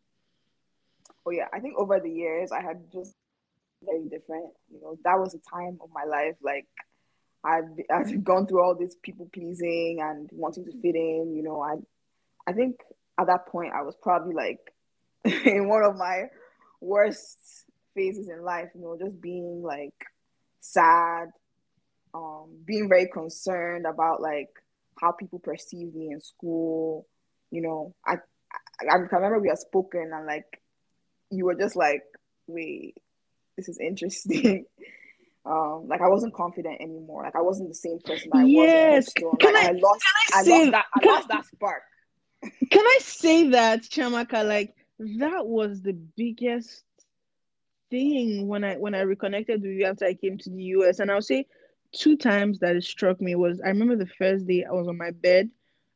Oh yeah, I think over the years I had just very different. You know, that was a time of my life like I've I've [laughs] gone through all this people pleasing and wanting to fit in. You know, I I think at that point I was probably like [laughs] in one of my worst phases in life, you know, just being like sad, um, being very concerned about like how people perceive me in school. You know, I I, I remember we had spoken and like you were just like, wait, this is interesting. [laughs] um, like I wasn't confident anymore. Like I wasn't the same person I yes. was. Yes. Like I, I, lost. I, I lost that. I lost that spark. Can I say that, Chiamaka? Like that was the biggest thing when I when I reconnected with you after I came to the US. And I'll say two times that it struck me was I remember the first day I was on my bed.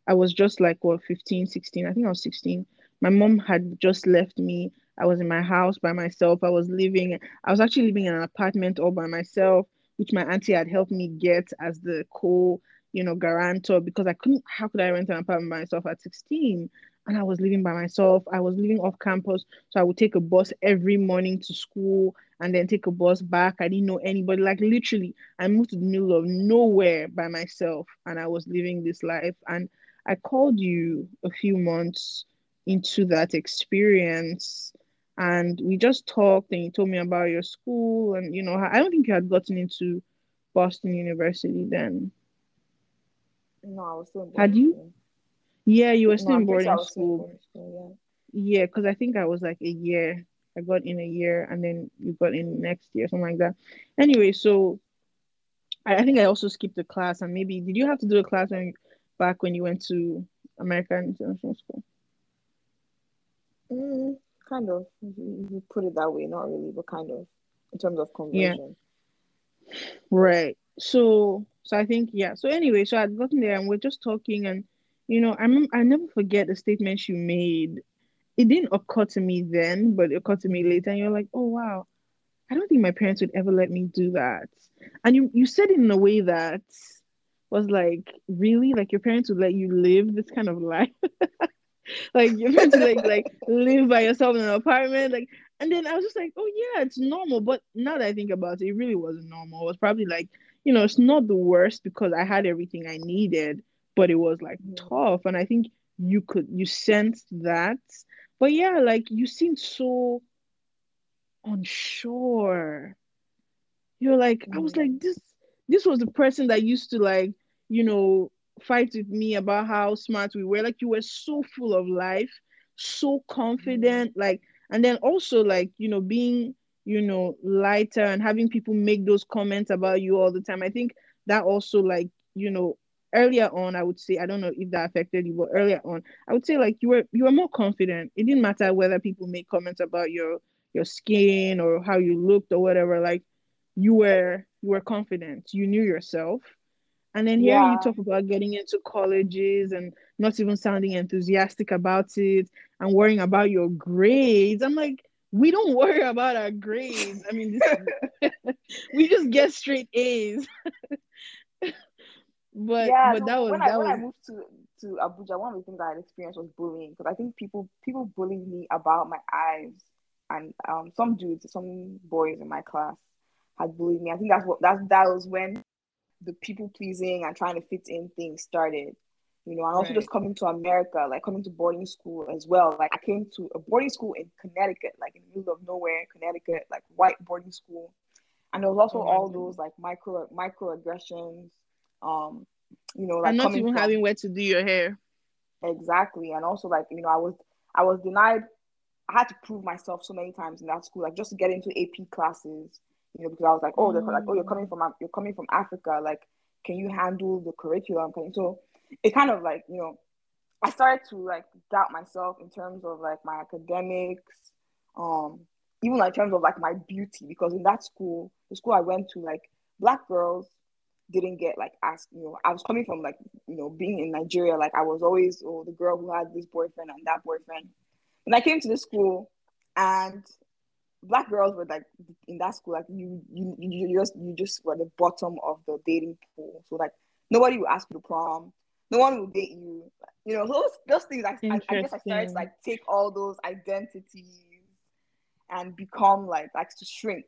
I was just like what 15, 16. I think I was 16. My mom had just left me. I was in my house by myself. I was living, I was actually living in an apartment all by myself, which my auntie had helped me get as the co, you know, guarantor because I couldn't, how could I rent an apartment by myself at 16? And I was living by myself. I was living off campus. So I would take a bus every morning to school and then take a bus back. I didn't know anybody. Like literally, I moved to the middle of nowhere by myself and I was living this life. And I called you a few months into that experience and we just talked and you told me about your school and you know I don't think you had gotten into Boston University then. No, I was still. Had you? Yeah, you were still no, in boarding school. boarding school. Yeah, yeah, because I think I was like a year. I got in a year, and then you got in next year, something like that. Anyway, so I, I think I also skipped a class, and maybe did you have to do a class when back when you went to American International School? Mm, kind of. you put it that way, not really, but kind of in terms of conversion. Yeah. Right. So, so I think yeah. So anyway, so I'd gotten there and we're just talking, and you know, I remember, I never forget the statement you made. It didn't occur to me then, but it occurred to me later. And you're like, oh wow, I don't think my parents would ever let me do that. And you you said it in a way that was like, really, like your parents would let you live this kind of life. [laughs] like you're meant to like like live by yourself in an apartment like and then i was just like oh yeah it's normal but now that i think about it it really wasn't normal it was probably like you know it's not the worst because i had everything i needed but it was like mm. tough and i think you could you sensed that but yeah like you seemed so unsure you're like mm. i was like mm. this this was the person that used to like you know fight with me about how smart we were. Like you were so full of life, so confident, mm-hmm. like and then also like, you know, being, you know, lighter and having people make those comments about you all the time. I think that also like, you know, earlier on, I would say, I don't know if that affected you, but earlier on, I would say like you were you were more confident. It didn't matter whether people make comments about your your skin or how you looked or whatever, like you were you were confident. You knew yourself and then here yeah. you talk about getting into colleges and not even sounding enthusiastic about it and worrying about your grades. I'm like, we don't worry about our grades. I mean, this, [laughs] we just get straight A's. [laughs] but yeah, but that was when that I, was. When I moved to to Abuja, one of the things I had experienced was bullying because I think people people bullied me about my eyes, and um some dudes, some boys in my class had bullied me. I think that's what that that was when the people pleasing and trying to fit in things started. You know and also right. just coming to america like coming to boarding school as well. Like i came to a boarding school in connecticut like in the middle of nowhere connecticut like white boarding school. And there was also oh, all those like micro microaggressions um you know like and not even from, having where to do your hair. Exactly. And also like you know i was i was denied i had to prove myself so many times in that school like just to get into ap classes you know, because I was like, oh, they're like, oh, you're coming from you're coming from Africa, like, can you handle the curriculum? Can you? So it kind of like, you know, I started to like doubt myself in terms of like my academics, um, even like in terms of like my beauty, because in that school, the school I went to, like black girls didn't get like asked, you know, I was coming from like, you know, being in Nigeria, like I was always oh the girl who had this boyfriend and that boyfriend. When I came to the school and black girls were like in that school, like you, you, you just, you just were the bottom of the dating pool. So like nobody would ask you to prom, no one will date you. You know, those those things. I, I, I guess I started to like take all those identities and become like like to shrink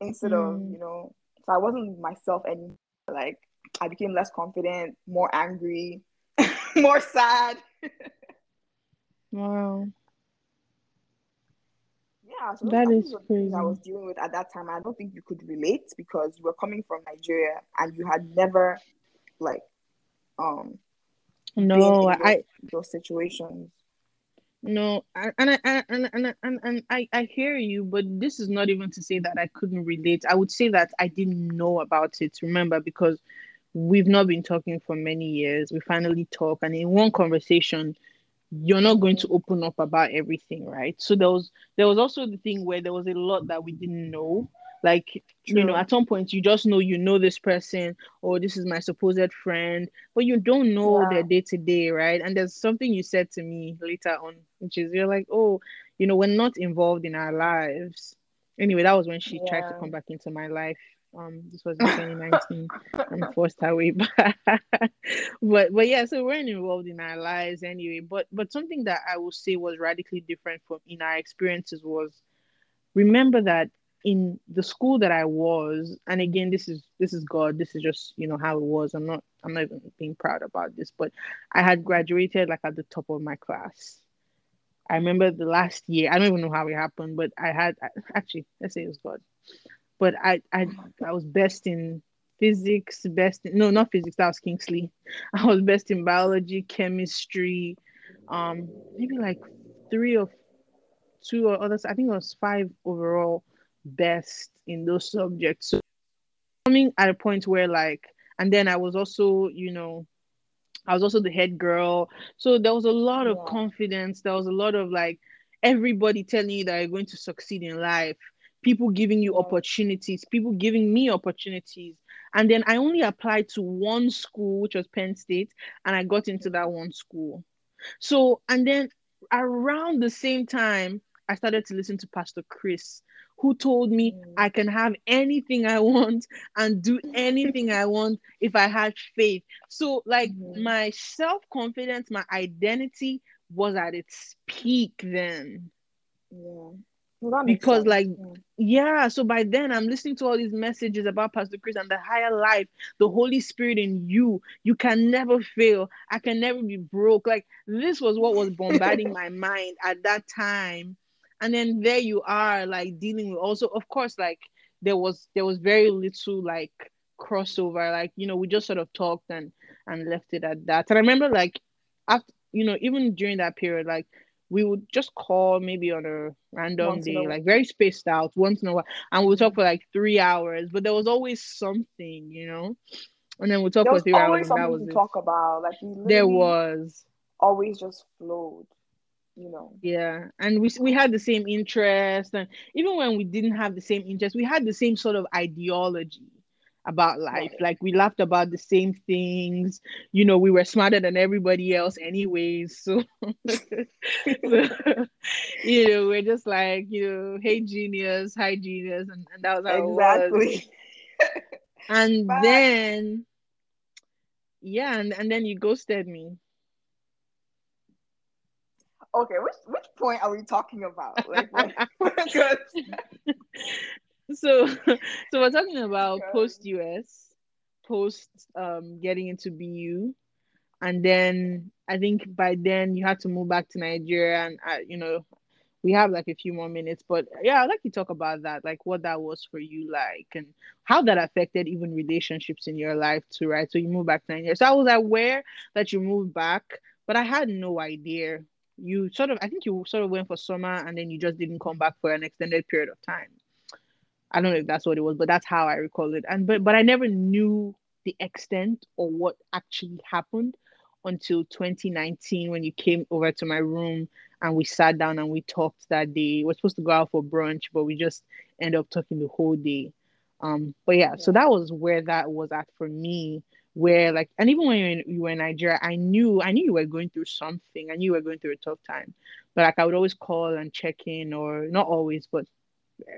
instead mm. of you know. So I wasn't myself anymore. Like I became less confident, more angry, [laughs] more sad. [laughs] wow Yeah, so that is crazy. I was dealing with at that time. I don't think you could relate because you were coming from Nigeria and you had never, like, um, no, those, I those situations. No, and I and and and, and I, I hear you, but this is not even to say that I couldn't relate. I would say that I didn't know about it. Remember, because we've not been talking for many years. We finally talk, and in one conversation, you're not going to open up about everything, right? So there was there was also the thing where there was a lot that we didn't know. Like, True. you know, at some point you just know you know this person or this is my supposed friend, but you don't know yeah. their day to day, right? And there's something you said to me later on, which is you're like, oh, you know, we're not involved in our lives. Anyway, that was when she yeah. tried to come back into my life um, this was in 2019 and [laughs] forced her way [laughs] back. but but yeah, so we're involved in our lives anyway. But but something that I will say was radically different from in our experiences was remember that in the school that I was, and again, this is this is God, this is just you know how it was. I'm not I'm not even being proud about this, but I had graduated like at the top of my class. I remember the last year. I don't even know how it happened, but I had actually let's say it was God but I I I was best in physics, best in, no not physics, that was Kingsley. [laughs] I was best in biology, chemistry, um maybe like three or two or others. I think it was five overall best in those subjects. So coming at a point where like and then I was also, you know, I was also the head girl. So there was a lot of yeah. confidence. There was a lot of like everybody telling you that you're going to succeed in life people giving you opportunities, people giving me opportunities. And then I only applied to one school, which was Penn State, and I got into that one school. So, and then around the same time, I started to listen to Pastor Chris, who told me mm. I can have anything I want and do anything I want if I had faith. So, like, mm-hmm. my self confidence, my identity was at its peak then. Yeah. Well, because like yeah. yeah so by then i'm listening to all these messages about pastor chris and the higher life the holy spirit in you. You can never fail. I can never be broke. Like this was what was bombarding my [laughs] mind at that time. And then there you are like dealing with also of course like there was there was very little like crossover. Like you know we just sort of talked and and left it at that. And i remember like after you know even during that period like we would just call maybe on a random once day, like very spaced out once in a while, and we'll talk for like three hours. But there was always something, you know. And then we'll talk for three hours. That was to it. talk about. Like there was always just flowed, you know. Yeah, and we we had the same interest, and even when we didn't have the same interest, we had the same sort of ideology about life. Right. Like we laughed about the same things. You know, we were smarter than everybody else, anyways. So, [laughs] so [laughs] you know, we're just like, you know, hey genius, hi genius, and, and that was how exactly. [laughs] and Bye. then, yeah, and, and then you ghosted me. Okay, which which point are we talking about? Like, so [laughs] so we're talking about post US, post um getting into BU, and then I think by then you had to move back to Nigeria, and uh, you know we have like a few more minutes, but yeah, I'd like to talk about that, like what that was for you, like, and how that affected even relationships in your life too, right? So you moved back to Nigeria. So I was aware that you moved back, but I had no idea. You sort of, I think you sort of went for summer and then you just didn't come back for an extended period of time. I don't know if that's what it was, but that's how I recall it. And but but I never knew the extent or what actually happened until 2019 when you came over to my room and we sat down and we talked that day. We we're supposed to go out for brunch, but we just ended up talking the whole day. Um, but yeah, yeah, so that was where that was at for me. Where like, and even when you were, in, you were in Nigeria, I knew I knew you were going through something. I knew you were going through a tough time, but like I would always call and check in, or not always, but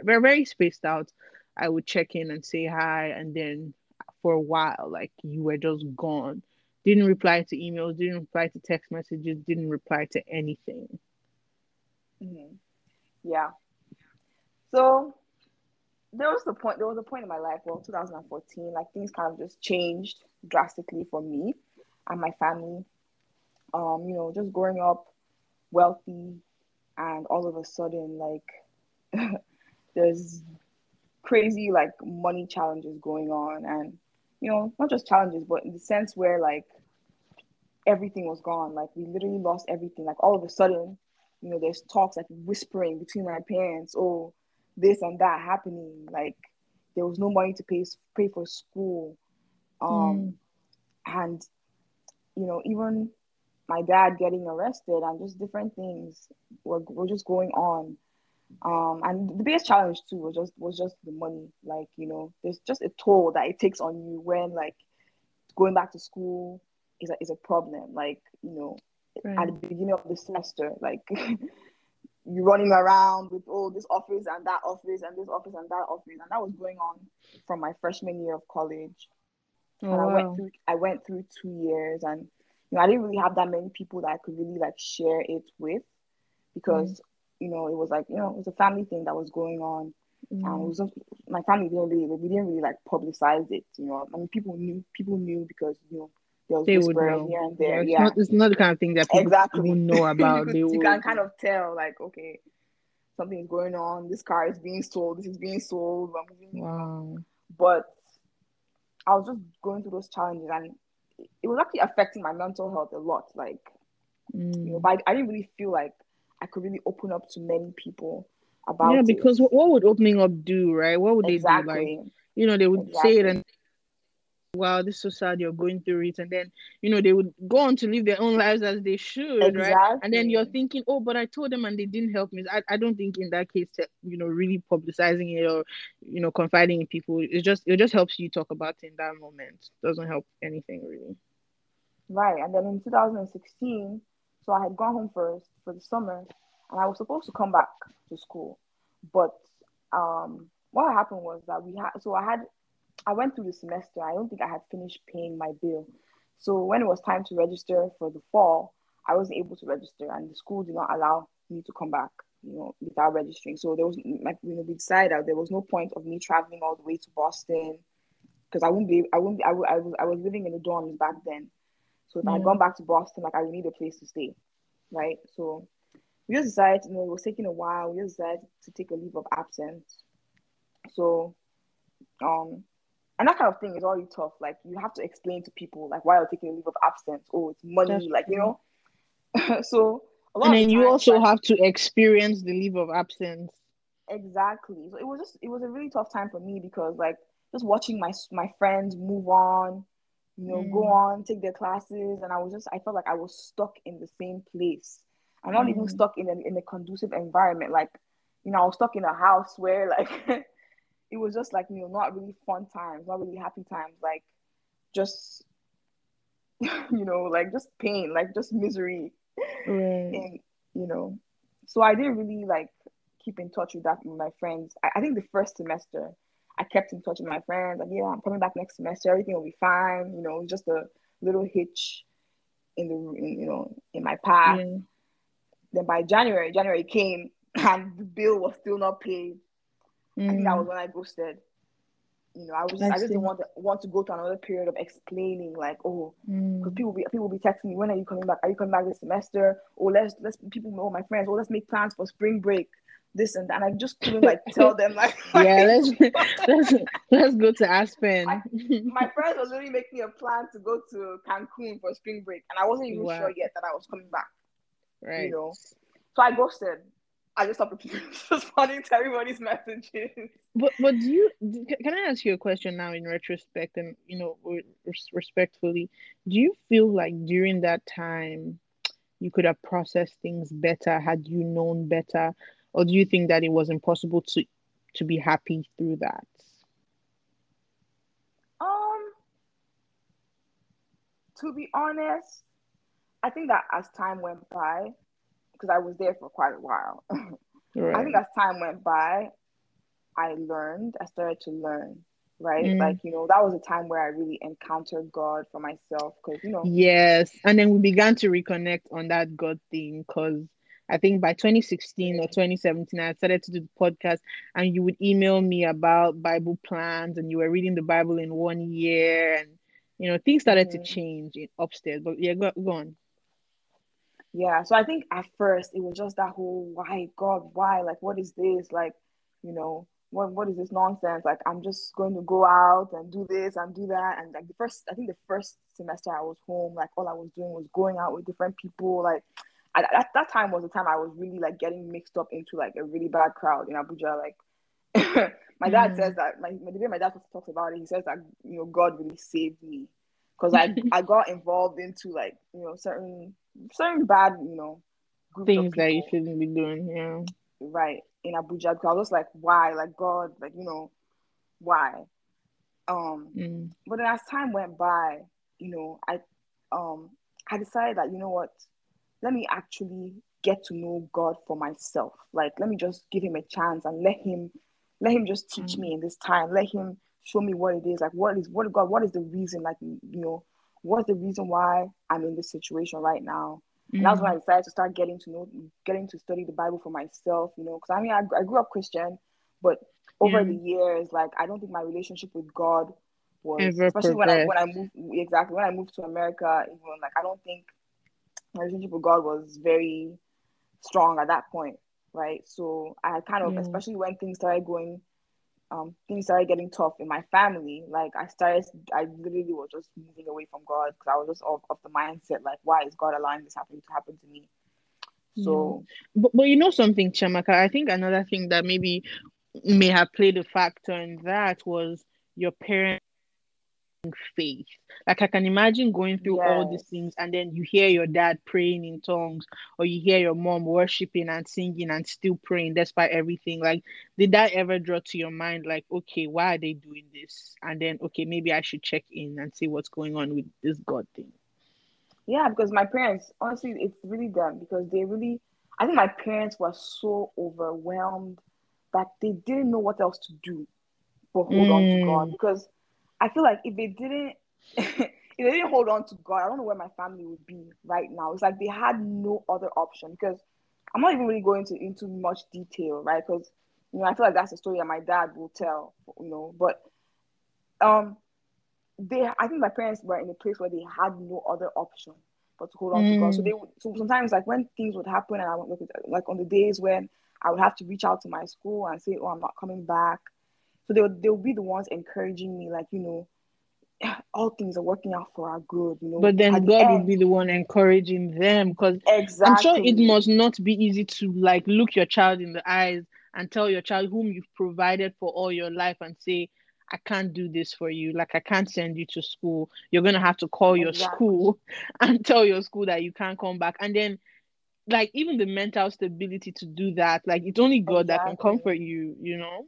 we're very spaced out. I would check in and say hi, and then for a while, like you were just gone. Didn't reply to emails, didn't reply to text messages, didn't reply to anything. Mm-hmm. Yeah. So there was the point. There was a point in my life, well, 2014, like things kind of just changed drastically for me and my family. Um, you know, just growing up wealthy, and all of a sudden, like [laughs] there's crazy like money challenges going on and you know not just challenges but in the sense where like everything was gone. Like we literally lost everything. Like all of a sudden you know there's talks like whispering between my parents oh this and that happening. Like there was no money to pay pay for school. Um mm. and you know even my dad getting arrested and just different things were, were just going on um and the biggest challenge too was just was just the money. Like you know there's just a toll that it takes on you when like going back to school is a, is a problem. Like you know right. at the beginning of the semester like [laughs] you running around with oh this office and that office and this office and that office. And that was going on from my freshman year of college. Oh, and i went through i went through two years and you know i didn't really have that many people that i could really like share it with because mm you know, it was like, you know, it was a family thing that was going on. Mm. And it was just, my family didn't really, we didn't really like publicize it, you know. I mean, people knew, people knew because, you know, there was they would know. here and there. Yeah, it's, yeah. Not, it's not the kind of thing that people, exactly. know [laughs] about. you, could, you can kind of tell, like, okay, something is going on. This car is being sold. This is being sold. Wow. But I was just going through those challenges, and it was actually affecting my mental health a lot. Like, mm. you know, mm. but I, I didn't really feel like I could really open up to many people about yeah because it. what would opening up do right what would exactly. they do like you know they would exactly. say it and wow this is so sad you're going through it and then you know they would go on to live their own lives as they should exactly. right and then you're thinking oh but i told them and they didn't help me I, I don't think in that case you know really publicizing it or you know confiding in people it just it just helps you talk about it in that moment doesn't help anything really right and then in 2016 so i had gone home first for the summer, and I was supposed to come back to school, but um, what happened was that we had so I had I went through the semester. I don't think I had finished paying my bill, so when it was time to register for the fall, I wasn't able to register, and the school did not allow me to come back, you know, without registering. So there was like you know we decided that there was no point of me traveling all the way to Boston because I wouldn't be I wouldn't be, I, I was I was living in the dorms back then. So if mm. I had gone back to Boston, like I would need a place to stay right? So we just decided, you know, it was taking a while. We just decided to take a leave of absence. So, um, and that kind of thing is already tough. Like you have to explain to people like why you're taking a leave of absence. Oh, it's money. That's like you know. [laughs] so and then you also like, have to experience the leave of absence. Exactly. So it was just it was a really tough time for me because like just watching my my friends move on, you know, mm. go on, take their classes. And I was just, I felt like I was stuck in the same place. I'm not mm. even stuck in a, in a conducive environment. Like, you know, I was stuck in a house where like [laughs] it was just like, you know, not really fun times, not really happy times, like just, [laughs] you know, like just pain, like just misery. Mm. And, you know, so I didn't really like keep in touch with that with my friends. I, I think the first semester, I kept in touch with my friends. Like, yeah, I'm coming back next semester. Everything will be fine. You know, just a little hitch in the in, you know in my path. Yeah. Then by January, January came [laughs] and the bill was still not paid. Mm. I think that was mm. when I ghosted. You know, I was just, I just didn't want to want to go to another period of explaining like, oh, because mm. people be people will be texting me, when are you coming back? Are you coming back this semester? Or let's let's people know my friends. Oh, let's make plans for spring break this and that. And I just couldn't like [laughs] tell them like [laughs] yeah, let's let's let's go to Aspen. I, my [laughs] friends were literally making a plan to go to Cancun for spring break, and I wasn't even wow. sure yet that I was coming back. Right. You know, so I ghosted. I just stopped responding to everybody's messages. But but do you can I ask you a question now in retrospect and you know respectfully? Do you feel like during that time you could have processed things better had you known better? Or do you think that it was impossible to to be happy through that? Um to be honest i think that as time went by because i was there for quite a while. Right. [laughs] i think as time went by i learned i started to learn right? Mm. like you know that was a time where i really encountered god for myself because you know. Yes. And then we began to reconnect on that god thing because I think by 2016 or 2017, I started to do the podcast, and you would email me about Bible plans, and you were reading the Bible in one year, and you know things started mm-hmm. to change in upstairs. But yeah, go, go on. Yeah, so I think at first it was just that whole why God, why? Like what is this? Like, you know, what what is this nonsense? Like I'm just going to go out and do this and do that. And like the first I think the first semester I was home, like all I was doing was going out with different people. Like at, at that time was the time I was really like getting mixed up into like a really bad crowd in Abuja. Like [laughs] my dad mm. says that my, the way my dad talks about it, he says that you know God really saved me because I [laughs] I got involved into like you know certain certain bad you know things that you shouldn't be doing. Yeah, right in Abuja. Because I was like, why? Like God, like you know, why? Um, mm. but then as time went by, you know, I um I decided that you know what, let me actually get to know God for myself. Like let me just give Him a chance and let Him let Him just teach mm. me in this time. Let Him show me what it is like what is what god what is the reason like you know what's the reason why i'm in this situation right now mm-hmm. and that's when i mm. decided to start getting to know getting to study the bible for myself you know because i mean I, I grew up christian but over the years like i don't think my relationship with god was especially when i when i moved exactly when i moved to america even like i don't think my relationship with god was very strong at that point right so i kind of yeah. especially when things started going um, things started getting tough in my family, like I started, I literally was just moving away from God because I was just of, of the mindset, like, why is God allowing this happening to happen to me? So, but, but you know something, Chiamaka, I think another thing that maybe may have played a factor in that was your parents faith. Like I can imagine going through yes. all these things and then you hear your dad praying in tongues or you hear your mom worshiping and singing and still praying despite everything. Like did that ever draw to your mind like okay, why are they doing this? And then okay, maybe I should check in and see what's going on with this God thing. Yeah, because my parents, honestly, it's really them because they really I think my parents were so overwhelmed that they didn't know what else to do but hold mm. on to God mm. because I feel like if they didn't [laughs] if they didn't hold on to God, I don't know where my family would be right now. It's like they had no other option because I'm not even really going to into much detail, right? Because you know, I feel like that's a story that my dad will tell, you know. But um they I think my parents were in a place where they had no other option but to hold on mm. to God. So they mm. so sometimes like when things would happen and I would look at like on the days when I would have to reach out to my school and say, Oh, I'm not coming back so they'll they'll be the ones encouraging me, like you know, [sighs] all things are working out for our good, you know. But then God the will be the one encouraging them because exactly. I'm sure it must not be easy to like look your child in the eyes and tell your child whom you've provided for all your life and say, I can't do this for you. Like I can't send you to school. You're gonna have to call exactly. your school [laughs] and tell your school that you can't come back. And then like even the mental stability to do that, like it's only God exactly. that can comfort you, you know?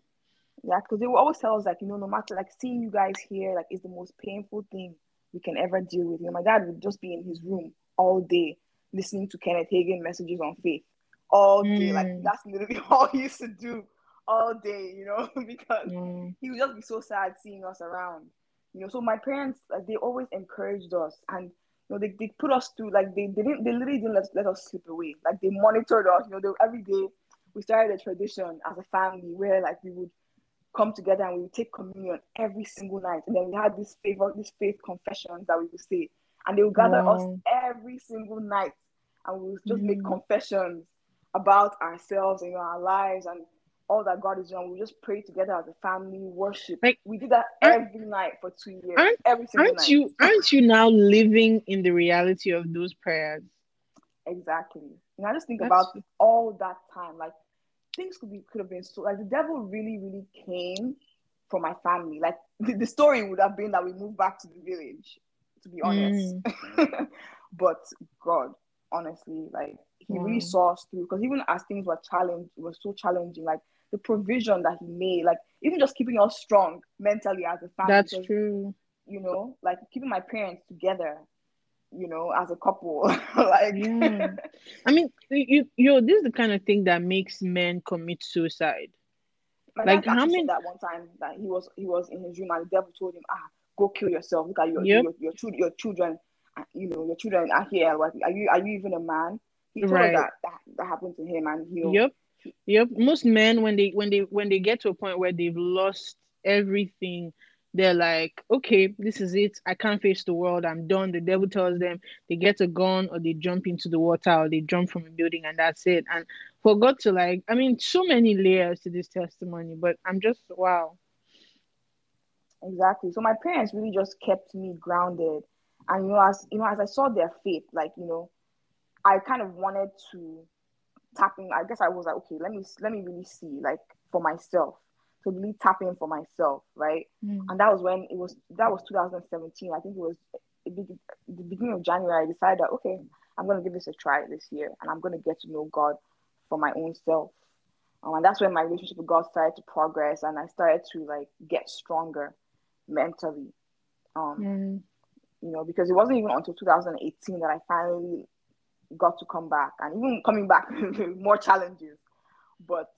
Yeah, because they will always tell us like, you know, no matter like seeing you guys here, like is the most painful thing we can ever deal with. You know, my dad would just be in his room all day listening to Kenneth Hagin messages on faith all day. Mm. Like that's literally [laughs] all he used to do all day, you know, [laughs] because mm. he would just be so sad seeing us around. You know, so my parents like they always encouraged us and you know they, they put us through like they, they didn't they literally didn't let, let us slip away. Like they monitored us, you know, they, every day we started a tradition as a family where like we would come together and we would take communion every single night. And then we had this favor, this faith confessions that we would say. And they would gather wow. us every single night and we would just mm. make confessions about ourselves and our lives and all that God is doing. We just pray together as a family, worship. Like, we did that every night for two years. Aren't, every single aren't night. you aren't you now living in the reality of those prayers? Exactly. And I just think That's... about all that time. Like things could be could have been so like the devil really really came for my family. Like [laughs] the, the story would have been that we moved back to the village to be honest. Mm. [laughs] but god honestly like he really saw us through because even as things were challenged it was so challenging like the provision that he made like even just keeping us strong mentally as a family that's because, true. you know like keeping my parents together you know, as a couple. [laughs] like, yeah. [laughs] I mean, you you this is the kind of thing that makes men commit suicide. My like how many that one time that he was he was in his room and the devil told him, ah, go kill yourself. Look at your yep. your, your, your, your children. You know, your children are here. Like, are you are you even a man? He told right. that, that that happened to him, and he. Yep. Yep. Most men when they when they when they get to a point where they've lost everything they're like, okay, this is it. I can't face the world. I'm done. The devil tells them they get a gun or they jump into the water or they jump from a building and that's it. And for God to like, I mean, so many layers to this testimony, but I'm just wow. Exactly. So my parents really just kept me grounded. And you know, as you know, as I saw their faith, like, you know, I kind of wanted to tap in. I guess I was like, okay, let me let me really see, like for myself to really tap in for myself, right? Mm. And that was when it was that was 2017. I think it was the beginning of January. I decided that okay, I'm gonna give this a try this year, and I'm gonna get to know God for my own self. Um, and that's when my relationship with God started to progress, and I started to like get stronger mentally. Um, mm. You know, because it wasn't even until 2018 that I finally got to come back, and even coming back, [laughs] more challenges. But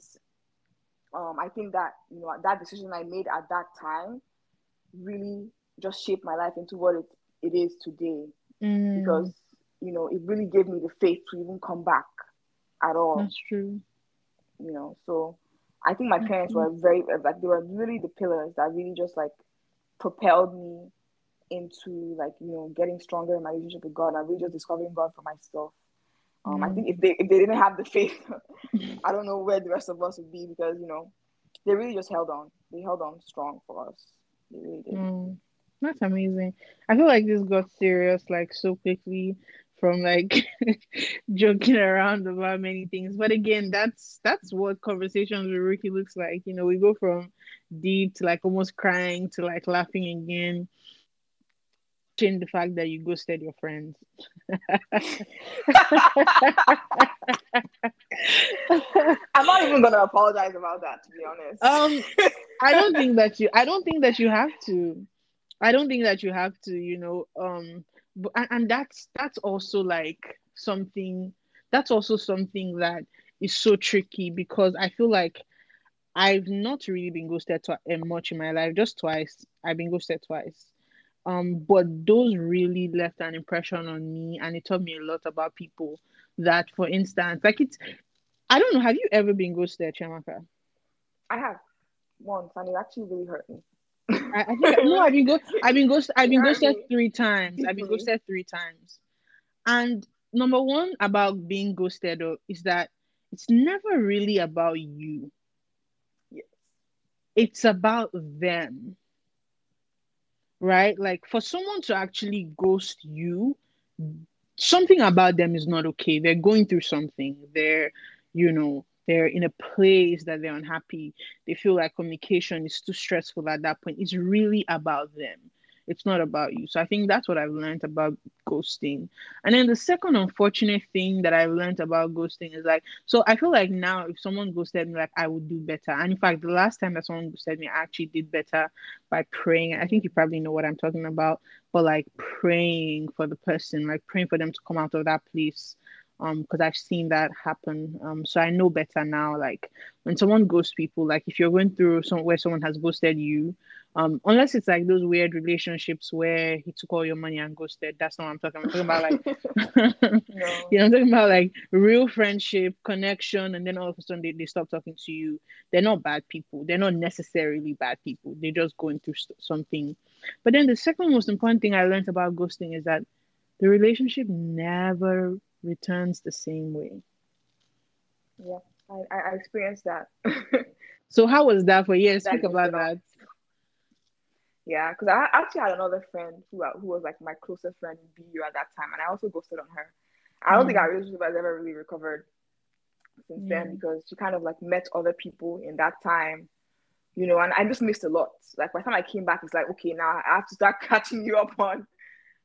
um, I think that you know that decision I made at that time really just shaped my life into what it, it is today. Mm. Because you know it really gave me the faith to even come back at all. That's true. You know, so I think my parents were very like they were really the pillars that really just like propelled me into like you know getting stronger in my relationship with God and really just discovering God for myself. Um, mm. I think if they if they didn't have the faith, [laughs] I don't know where the rest of us would be because you know they really just held on. They held on strong for us. They really did. Mm. That's amazing. I feel like this got serious like so quickly from like [laughs] joking around about many things. But again, that's that's what conversations with Ricky looks like. You know, we go from deep to like almost crying to like laughing again change the fact that you ghosted your friends. [laughs] I'm not even gonna apologize about that to be honest. Um I don't think [laughs] that you I don't think that you have to. I don't think that you have to, you know, um but, and, and that's that's also like something that's also something that is so tricky because I feel like I've not really been ghosted to, uh, much in my life, just twice. I've been ghosted twice um but those really left an impression on me and it taught me a lot about people that for instance like it's i don't know have you ever been ghosted Chiamaka? i have once and it actually really hurt me. I, I think no i've been go- i've been ghosted i've been ghosted three times. I've been ghosted three times. And number one about being ghosted is that it's never really about you. Yes. it's about them right? Like for someone to actually ghost you, something about them is not okay. They're going through something. They're, you know, they're in a place that they're unhappy. They feel like communication is too stressful at that point. It's really about them. It's not about you. So I think that's what I've learned about ghosting. And then the second unfortunate thing that I've learned about ghosting is like, so I feel like now if someone ghosted me, like I would do better. And in fact, the last time that someone ghosted me, I actually did better by praying. I think you probably know what I'm talking about, but like praying for the person, like praying for them to come out of that place um because I've seen that happen. Um so I know better now. Like when someone ghosts people, like if you're going through some where someone has ghosted you, um unless it's like those weird relationships where he took all your money and ghosted, that's not what I'm talking about. I'm talking about like [laughs] no. [laughs] you know, I'm talking about like real friendship, connection, and then all of a sudden they, they stop talking to you. They're not bad people. They're not necessarily bad people. They're just going through st- something. But then the second most important thing I learned about ghosting is that the relationship never returns the same way. Yeah, I, I experienced that. [laughs] so how was that for you? Speak about that. Yeah, because I actually had another friend who uh, who was like my closest friend in BU at that time, and I also ghosted on her. I don't mm. think our relationship has ever really recovered since mm. then because she kind of like met other people in that time, you know, and I just missed a lot. Like by the time I came back, it's like okay, now I have to start [laughs] catching you up on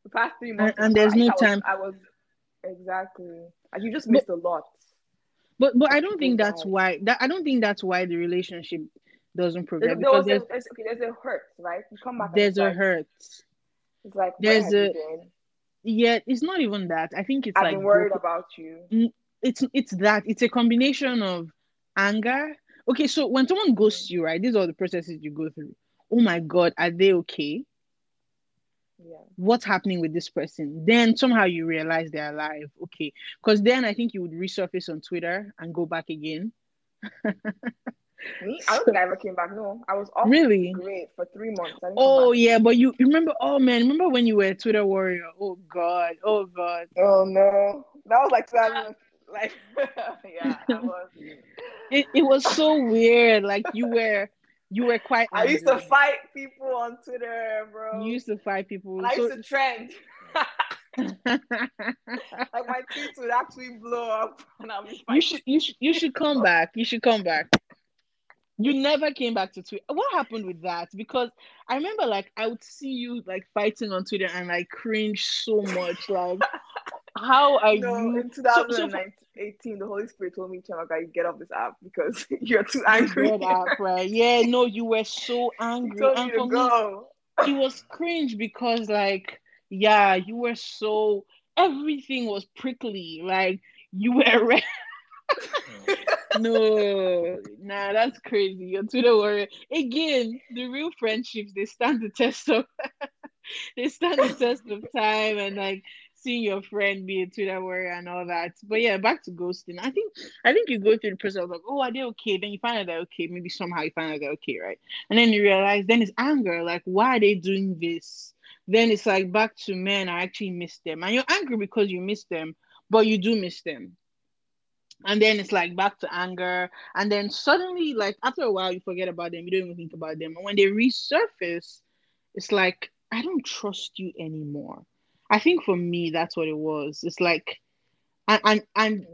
the past three months. And, and there's no I time. Was, I was Exactly. And you just missed but, a lot. But but I don't think that's why that I don't think that's why the relationship doesn't progress. There, because there's, there's, okay, there's a hurt, right? You come back. There's a like, hurt. It's like there's a yeah. It's not even that. I think it's I've like been worried both, about you. Mm, it's it's that. It's a combination of anger. Okay, so when someone ghosts mm. you, right? These are the processes you go through. Oh my god, are they okay? Yeah. what's happening with this person then somehow you realize they're alive okay because then i think you would resurface on twitter and go back again Me? [laughs] I don't think I ever came back. No, I was off Really? great for three months. I didn't come Oh yeah, but you remember? Oh man, remember when you were a Twitter warrior? Oh god, oh god. Oh no, that was like 2000. Like [laughs] yeah, I was. It it was so weird. Like you were you were quite. I used to fight people on Twitter, bro. You used to fight people. and I So, used to trend. [laughs] like my tweets would actually blow up, and I'll be you should you should you should come [laughs] back. You should come back. You never came back to Twitter. What happened with that? Because I remember like I would see you like fighting on Twitter and like cringe so much. Like [laughs] how are no, you? in so for- 2018, the Holy Spirit told me, Chiamaka, you get off this app because [laughs] you're too angry. App, right? Yeah, no, you were so [laughs] angry. told And me to for me, go. it was cringe because like yeah you were so everything was prickly like you were [laughs] red no nah that's crazy you're twitter warrior again the real friendships they stand the test of they stand the test of time and like seeing your friend be a twitter warrior and all that. But yeah back to ghosting. I think i think you go through the process of like oh are they okay? Then you find out they're okay. Maybe somehow you find out they're okay right? And then you realize then it's anger. Like why are they doing this? Then it's like back to men i actually miss them. And you're angry because you miss them but you do miss them. And then it's like back to anger. And then suddenly like after a while you forget about them. You don't even think about them. And when they resurface it's like i don't trust you anymore i think for me that's what it was. It's like and and, and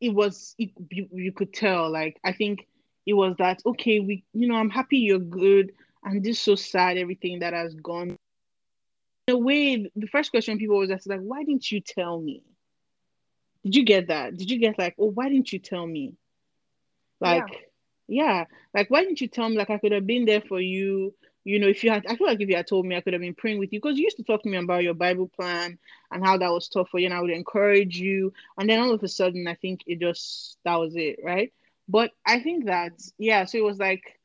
it was it, you, you could tell like i think it was that okay we you know i'm happy you're good. I'm just so sad everything that has gone. In a way the first question people always ask is like why didn't you tell me? Did you get that? Did you get like oh why didn't you tell me? Like yeah. like why didn't you tell me? Like i could have been there for you you know if you had i feel like if you had told me i could have been praying with you because you used to talk to me about your bible plan and how that was tough for you and i would encourage you. And then all of a sudden i think it just that was it right? But i think that yeah so it was like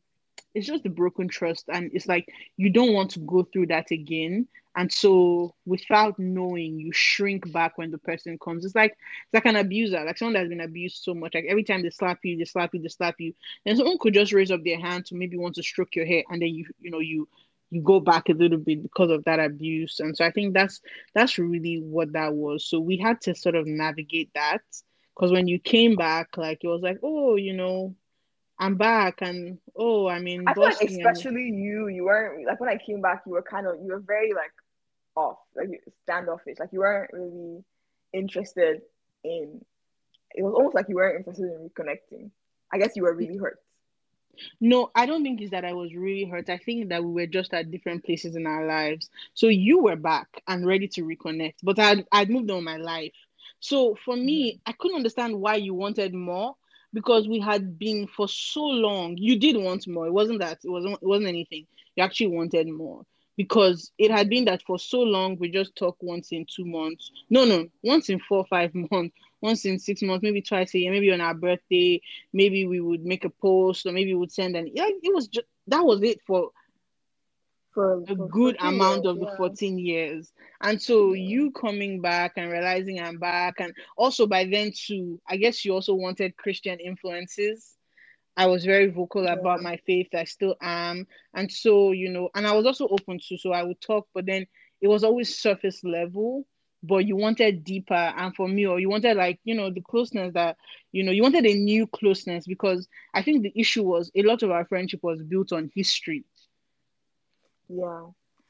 it's just the broken trust and it's like you don't want to go through that again. And so without knowing you shrink back when the person comes. It's like it's like an abuser like someone that's been abused so much. Like every time they slap you they slap you they slap you. Then someone could just raise up their hand to maybe want to stroke your hair and then you you know you you go back a little bit because of that abuse. And so i think that's that's really what that was. So we had to sort of navigate that because when you came back like it was like oh you know i'm back and oh i mean I feel like especially you, you weren't like when I came back, you were kind of you were very like off, like standoffish, like you weren't really interested in. It was almost like you weren't interested in reconnecting. I guess you were really hurt. No, I don't think it's that I was really hurt. I think that we were just at different places in our lives. So you were back and ready to reconnect, but I'd, I'd moved on my life. So for me, I couldn't understand why you wanted more because we had been for so long. You did want more. It wasn't that. It wasn't. It wasn't anything. You actually wanted more because it had been that for so long. We just talk once in two months. No, no, once in four, five [laughs] months. Once in six months, maybe twice a year, maybe on our birthday, maybe we would make a post or maybe we would send an yeah, it was just that was it for For, a for good amount years, of the 14 years. And so Yeah. you coming back and realizing I'm back, and also by then too, I guess you also wanted Christian influences. I was very vocal about my faith. I still am. And so, you know, and I was also open to, so I would talk, but then it was always surface level, but you wanted deeper. And for me, or you wanted like, you know, the closeness that, you know, you wanted a new closeness because I think the issue was a lot of our friendship was built on history. Yeah.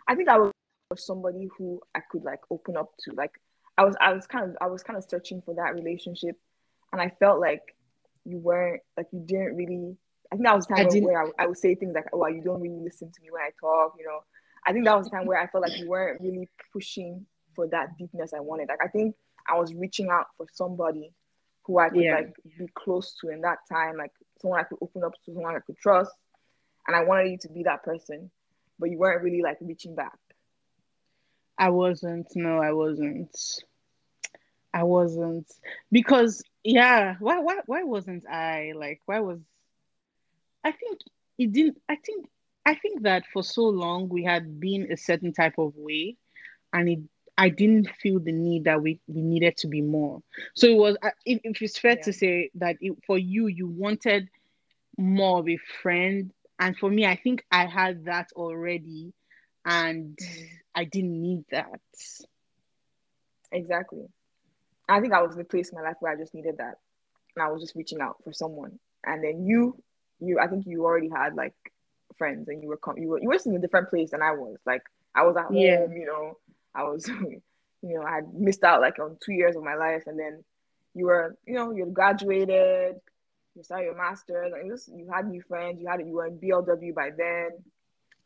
I think I was somebody who I could like open up to. Like I was I was kind of I was kind of searching for that relationship and I felt like you weren't like you didn't really I think that was the I time didn't- where I, I would say things like, Oh, you don't really listen to me when I talk, you know. I think that was the time where I felt like you weren't really pushing for that deepness I wanted. Like I think I was reaching out for somebody who I could Yeah. like be close to in that time, like someone I could open up to, someone I could trust. And I wanted you to be that person, but you weren't really like reaching back. I wasn't. No, I wasn't. I wasn't because yeah. Why? Why? Why wasn't I like? Why was? I think it didn't. I think. I think that for so long we had been a certain type of way, and it. I didn't feel the need that we, we needed to be more. So it was. If, if it's fair Yeah. to say that it, for you, you wanted more of a friend. And for me, I think I had that already and mm-hmm. I didn't need that. Exactly. I think I was in a place in my life where I just needed that. And I was just reaching out for someone. And then you, you, I think you already had like friends and you were, you were, you were in a different place than I was. Like I was at home, yeah. you know, I was, [laughs] you know, I missed out like on two years of my life. And then you were, you know, you graduated, you started your master's, and just, you had new friends, you had, you were in BLW by then.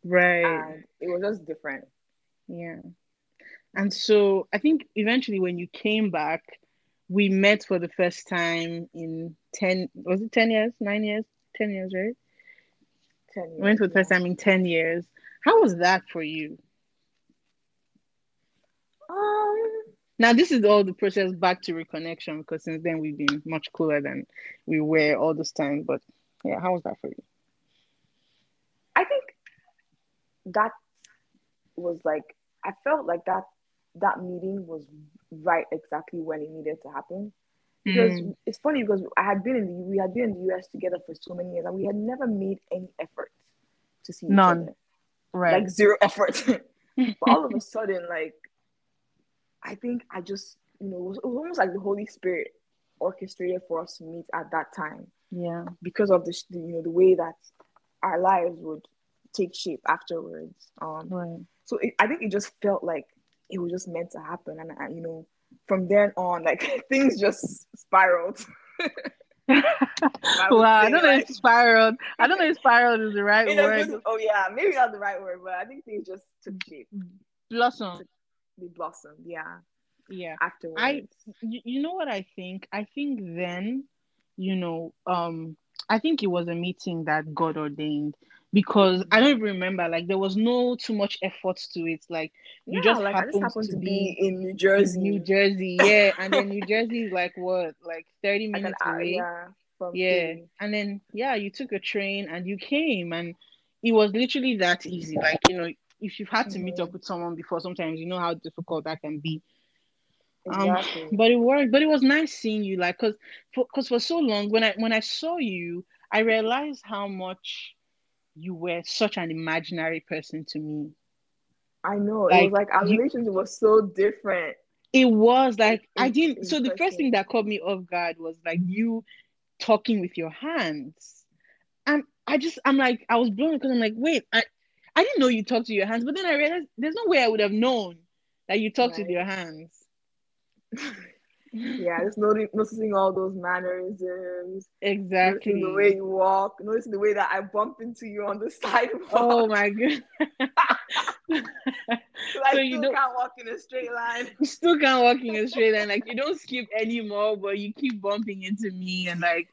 Right. And it was just different. Yeah. And so I think eventually when you came back, we met for the first time in 10, was it 10 years, nine years, 10 years, right? 10 years. We went for the first time in 10 years. How was that for you? Um, now this is all the process back to reconnection because since then we've been much cooler than we were all this time. But yeah, how was that for you? I think that was like I felt like that that meeting was right exactly when it needed to happen. Because mm. it's funny because I had been in the we had been in the US together for so many years and we had never made any effort to see None. each other. Right. Like zero [laughs] effort. but [laughs] all of a sudden, like I think I just you know it was, it was almost like the Holy Spirit orchestrated for us to meet at that time. Yeah. Because of the you know the way that our lives would take shape afterwards. Um, right. So it, I think it just felt like it was just meant to happen, and, and you know, from then on, like [laughs] things just spiraled. [laughs] I wow, I don't know if spiraled. I don't know if spiraled is the [laughs] right word. Good, oh yeah, maybe not the right word, but I think things just took shape. Blossom. They blossomed, yeah. Yeah. Afterwards. I you know what I think? I think then, you know, um, I think it was a meeting that God ordained because I don't even remember. Like there was no too much effort to it. Like you yeah, just like happened, just happened to, to be, in New Jersey. New Jersey, yeah. and then New Jersey is like what, like thirty minutes like away. Yeah, yeah. And then yeah, you took a train and you came, and it was literally that easy. Like you know, if you've had to mm-hmm. meet up mm-hmm. with someone before, sometimes you know how difficult that can be. Um, exactly. Um, but it worked. But it was nice seeing you, like, cause, for, cause for so long when I when I saw you, I realized how much you were such an imaginary person to me. I know. Like, it was like our you, relationship was so different. It was like it, I didn't so the first thing that caught me off guard was like you talking with your hands. And I just I'm like I was blown because I'm like, wait, I I didn't know you talked to your hands, but then I realized there's no way I would have known that you talked right. with your hands. yeah, just noticing, noticing all those mannerisms. Exactly. the way you walk, noticing the way that I bump into you on the [laughs] sidewalk. Oh my god. [laughs] [laughs] so I you still can't walk in a straight line. You still can't walk in a straight line. Like you don't skip anymore, but you keep bumping into me and like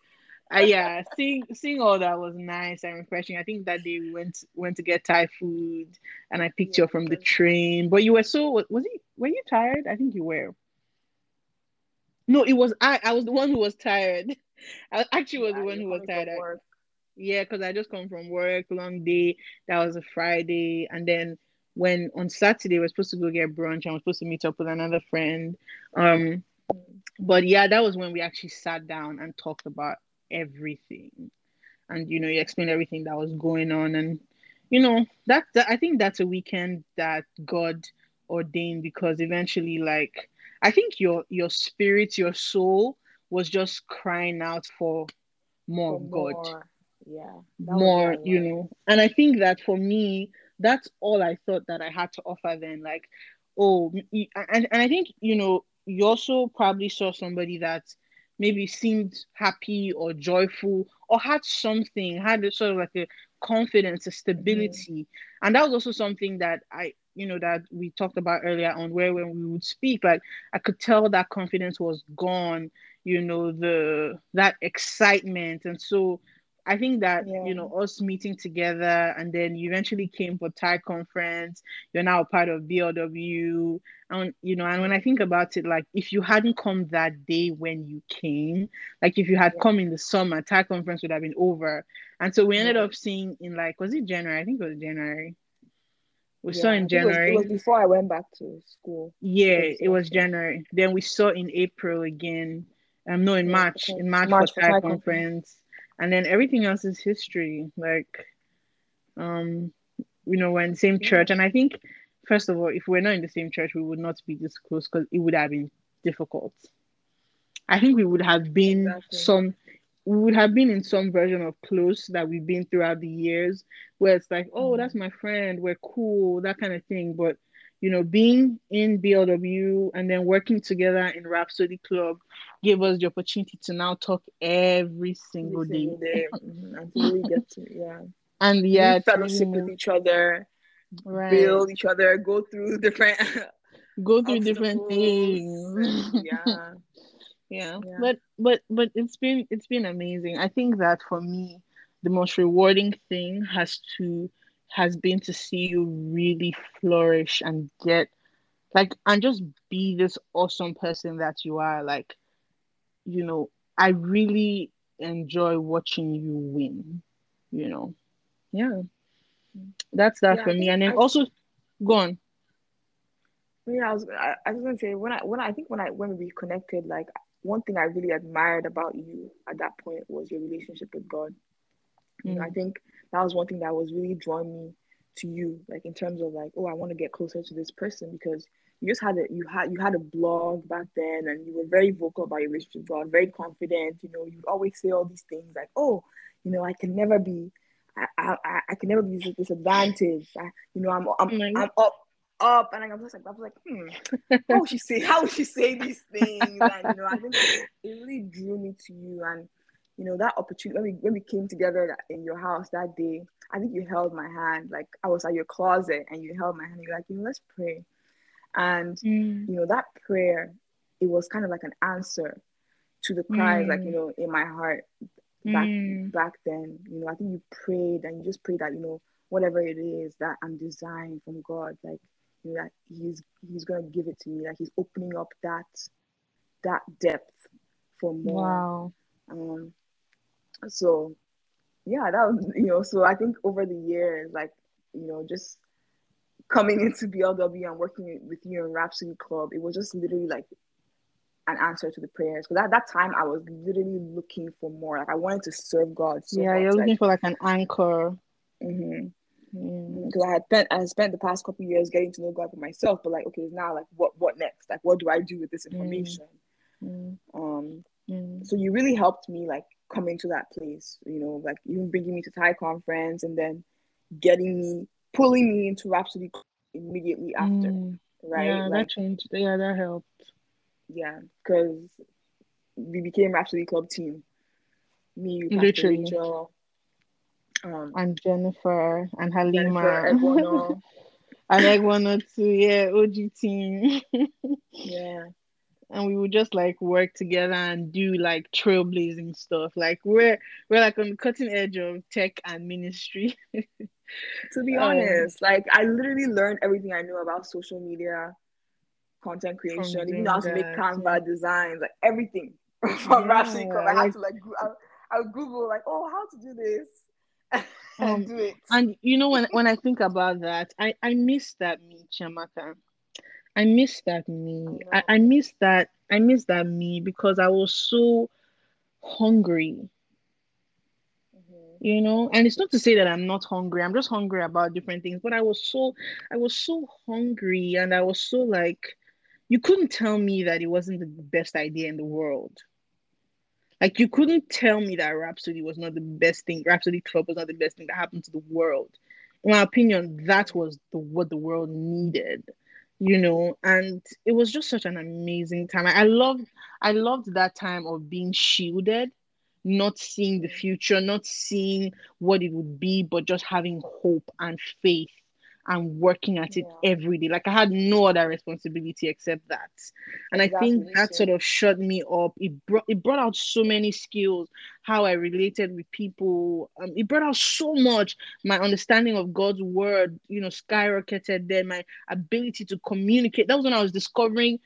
uh, yeah, seeing seeing all that was nice and refreshing. I think that day we went went to get Thai food, and I picked yeah, you up from the train. But you were so was it? Were you tired? I think you were. No, it was I. I was the one who was tired. [laughs] I actually was yeah, the one who was tired. Yeah, because I just come from work, long day. That was a Friday, and then when on Saturday we're supposed to go get brunch, I was supposed to meet up with another friend. Um, but yeah, that was when we actually sat down and talked about everything, and you know, you explained everything that was going on, and you know, that, that I think that's a weekend that God ordained because eventually, like I think your your spirit, your soul was just crying out for more for God. More. Yeah. More, you know. And I think that for me, that's all I thought that I had to offer then. Like, oh, and, and I think, you know, you also probably saw somebody that maybe seemed happy or joyful or had something, had a sort of like a confidence, a stability. Mm-hmm. And that was also something that I you know that we talked about earlier on where when we would speak like i could tell that confidence was gone you know the that excitement and so i think that yeah. you know us meeting together and then you eventually came for thai conference you're now a part of blw and you know and when i think about it like if you hadn't come that day when you came like if you had yeah. come in the summer thai conference would have been over and so we ended yeah. up seeing in like was it january i think it was january we saw in January. It was, it was, before I went back to school. Yeah, it was, it was January. Then we saw in April again. Um, no, in March. In March, March for Thai conference. conference. And then everything else is history. Like, um, you know, we're in the same church, and I think first of all, if we're not in the same church, we would not be this close because it would have been difficult. I think we would have been exactly. some we would have been in some version of close that we've been throughout the years where it's like, oh, that's mm-hmm. my friend, we're cool, that kind of thing. But you know, being in BLW and then working together in Rhapsody Club gave us the opportunity to now talk every single, every day. day. Mm-hmm. Until we get to yeah. [laughs] And yeah, fellowship with each other, right. build each other, go through different [laughs] go through different things. yeah. [laughs] yeah. Yeah. But but but it's been it's been amazing. I think that for me, the most rewarding thing has to has been to see you really flourish and get like and just be this awesome person that you are. Like, you know, I really enjoy watching you win, you know. Yeah. That's that yeah, for me. And then I, also go on. Yeah, I was I, I was gonna say when I when I, I think when I when we connected, like one thing I really admired about you at that point was your relationship with God. Mm. You know, I mm. think that was one thing that was really drawing me to you, like in terms of like, oh, I want to get closer to this person because you just had a you had you had a blog back then and you were very vocal about your relationship with God, very confident. You know, you would always say all these things like, oh, you know, I can never be I, I, I can never be disadvantaged. I, you know, I'm I'm, mm-hmm. I'm up up, and I was like, I was like, hmm, how would she say, how would she say these things? And you know, I think it really drew me to you, and you know that opportunity when we when we came together in your house that day. I think you held my hand, like I was at your closet, and you held my hand. You're like, you know, let's pray, and mm. you know that prayer, it was kind of like an answer to the cries, mm. like you know, in my heart back mm. back then. You know, I think you prayed and you just prayed that you know whatever it is that I'm designed from God, like you know, that He's He's gonna give it to me. Like He's opening up that that depth for more. Wow. Um. So, yeah, that was you know. So I think over the years, like you know, just coming [laughs] into BLW and working with you in Rhapsody Club, it was just literally like an answer to the prayers. Because at that time, I was literally looking for more. Like I wanted to serve God. So yeah, much. you're looking like, for like an anchor. Mm-hmm. Because I had spent I spent the past couple years getting to know God for myself, but like, okay, now like, what what next? Like, what do I do with this information? Mm. Um, mm. so you really helped me like coming to that place. You know, like even bringing me to Thai conference and then getting me pulling me into Rhapsody immediately after. Mm. Right? Yeah, like, that changed. Yeah, that helped yeah, because we became Rhapsody Club team. Me, Pastor Literally. Rachel, um, and Jennifer and Halima. Jennifer, and Egbono too, yeah, OG team. [laughs] yeah. And we would just like work together and do like trailblazing stuff. Like we're we're like on the cutting edge of tech and ministry. to be [laughs] um, honest, like I literally learned everything I knew about social media content creation, even how to make Canva designs, like everything [laughs] from yeah, Rhapsody Club. I had to like I, I would Google like, oh, how to do this. [laughs] and um, do it. And you know when when I think about that, I I miss that me, Chiamaka. I miss that me. I, I miss that I miss that me because I was so hungry mm-hmm. you know and it's not to say that i'm not hungry i'm just hungry about different things but i was so i was so hungry and i was so like you couldn't tell me that it wasn't the best idea in the world. Like you couldn't tell me that Rhapsody was not the best thing. Rhapsody Club was not the best thing that happened to the world. In my opinion, that was the what the world needed, you know. And it was just such an amazing time. I loved, I loved that time of being shielded, not seeing the future, not seeing what it would be, but just having hope and faith and working at it yeah. every day. Like I had no other responsibility except that. And exactly. I think that sort of shut me up. It brought it brought out so many skills, how I related with people. Um, it brought out so much. My understanding of God's word, you know, skyrocketed then. My ability to communicate. That was when I was discovering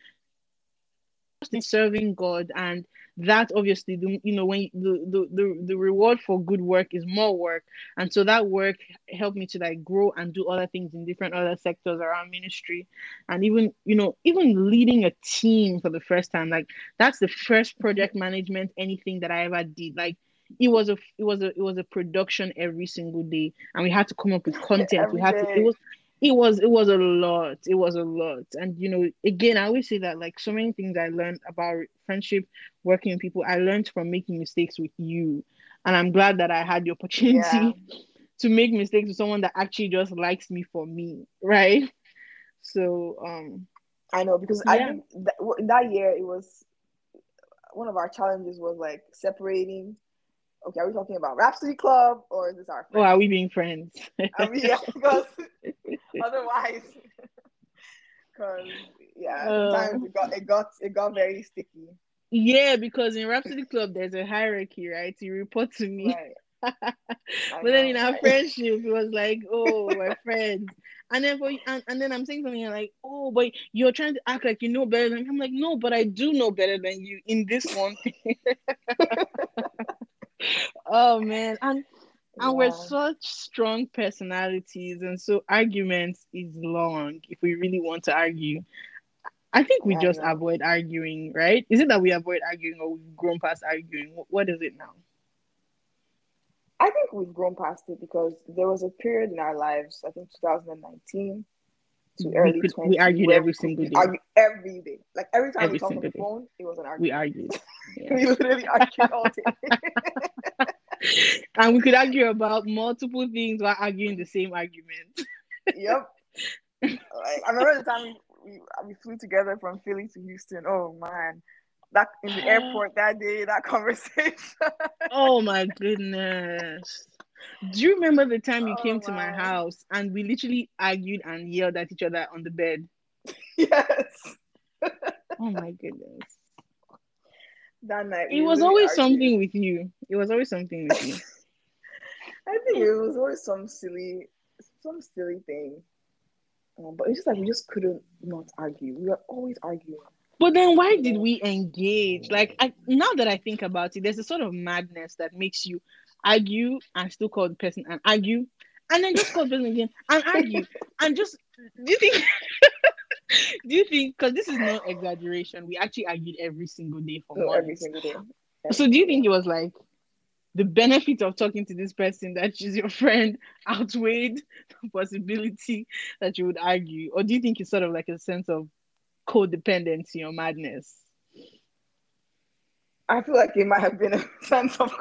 serving God and that obviously the, you know when the, the the the reward for good work is more work. And so that work helped me to like grow and do other things in different other sectors around ministry. And even you know even leading a team for the first time like that's the first project management anything that i ever did. Like it was a it was a it was a production every single day. And we had to come up with content. We had to it was it was it was a lot it was a lot and you know again i always say that like so many things i learned about friendship working with people i learned from making mistakes with you and i'm glad that i had the opportunity yeah. [laughs] to make mistakes with someone that actually just likes me for me right so um i know because yeah. i think that, that year it was one of our challenges was like separating okay, are we talking about Rhapsody Club or is this our friends? Oh, are we being friends? [laughs] I mean, yeah, [laughs] because otherwise, [laughs] because yeah, sometimes uh, it got it got it got very sticky. Yeah, because in Rhapsody Club there's a hierarchy, right? You report to me. Right. but know, then in our right? friendship, it was like, oh, we're friends. And then for and, and then I'm saying something like, oh, but you're trying to act like you know better than me. I'm like, no, but I do know better than you in this one oh man, and and yeah. we're such strong personalities, and so arguments is long if we really want to argue. I think we yeah, just avoid arguing, right? Is it that we avoid arguing or we've grown past arguing? What is it now? I think we've grown past it because there was a period in our lives, I think 2019 to we early could, 20. We argued every single day. Argue every day. Like every time every we talked on the day. phone, it was an argument. We argued. Yeah. [laughs] we literally argued all day. [laughs] [laughs] and we could argue about multiple things while arguing the same argument. yep. I remember the time we, we, flew together from Philly to Houston. Oh man, that in the airport that day, that [laughs] conversation. oh my goodness. Do you remember the time you oh, came to my house and we literally argued and yelled at each other on the bed? [laughs] Yes. oh my goodness that night. It was always something with you. It was always something with you. [laughs] I think it was always some silly, some silly thing. Um, but it's just like we just couldn't not argue. We were always arguing. But then why did we engage? Like I, now that I think about it, there's a sort of madness that makes you argue and still call the person and argue, and then just call the person again and argue [laughs] and just do you think [laughs] do you think because this is no exaggeration we actually argued every single day for months. every single day. So do you think it was like the benefit of talking to this person that she's your friend [laughs] outweighed the possibility that you would argue? Or do you think it's sort of like a sense of codependency or madness? I feel like it might have been a [laughs] sense of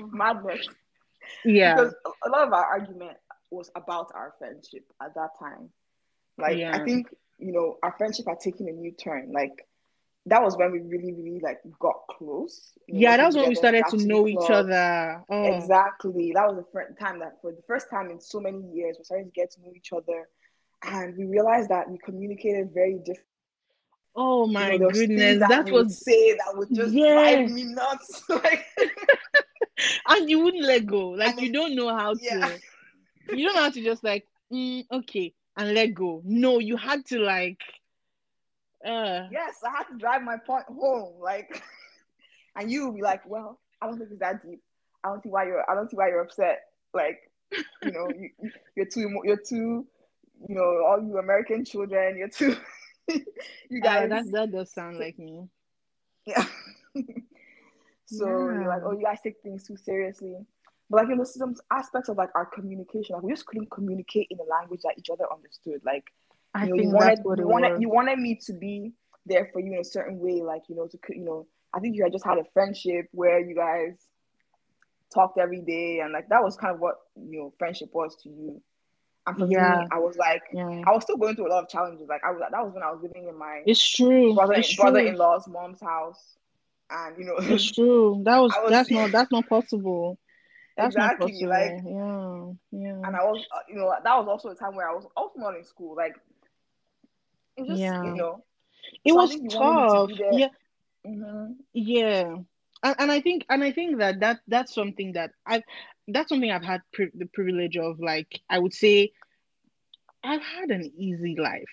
madness. Yeah. Because a lot of our argument was about our friendship at that time. Like yeah. I think you know our friendship had taken a new turn. Like that was when we really, really like got close. Yeah, that was when we started to know each other. Oh. Exactly. That was the first time that for the first time in so many years we started to get to know each other, and we realized that we communicated very different. Oh my you know, goodness, that, that was say that would just yes. drive me nuts. [laughs] like, [laughs] and you wouldn't let go. Like you don't know how to. You don't know how to just like, mm, okay, and let go. No, you had to like. Uh, yes, I had to drive my point home, like, [laughs] and you would be like, "Well, I don't think it's that deep. I don't see why you're. I don't see why you're upset. Like, you know, you, you're too. You're too. You know, all you American children. You're too. [laughs] you guys. that that does sound like me. Yeah. [laughs] so yeah. you're like, oh, you guys take things too seriously. But like you know, some aspects of like our communication, like we just couldn't communicate in a language that each other understood. Like I you know, you wanted you wanted you wanted me to be there for you in a certain way, like you know, to you know, I think you had just had a friendship where you guys talked every day, and like that was kind of what you know friendship was to you. And for yeah. me, I was like, yeah. I was still going through a lot of challenges. Like I was, that was when I was living in my it's true brother it's brother in law's mom's house, and you know, it's true. That [laughs] was, was that's not [laughs] that's not possible. That's exactly like yeah, yeah. And I was, uh, you know, that was also a time where I was also not in school. Like, it just, yeah. you know, it was tough. To yeah, mm-hmm. yeah. And, and I think, and I think that that that's something that I've that's something I've had pri- the privilege of. Like, I would say, I've had an easy life.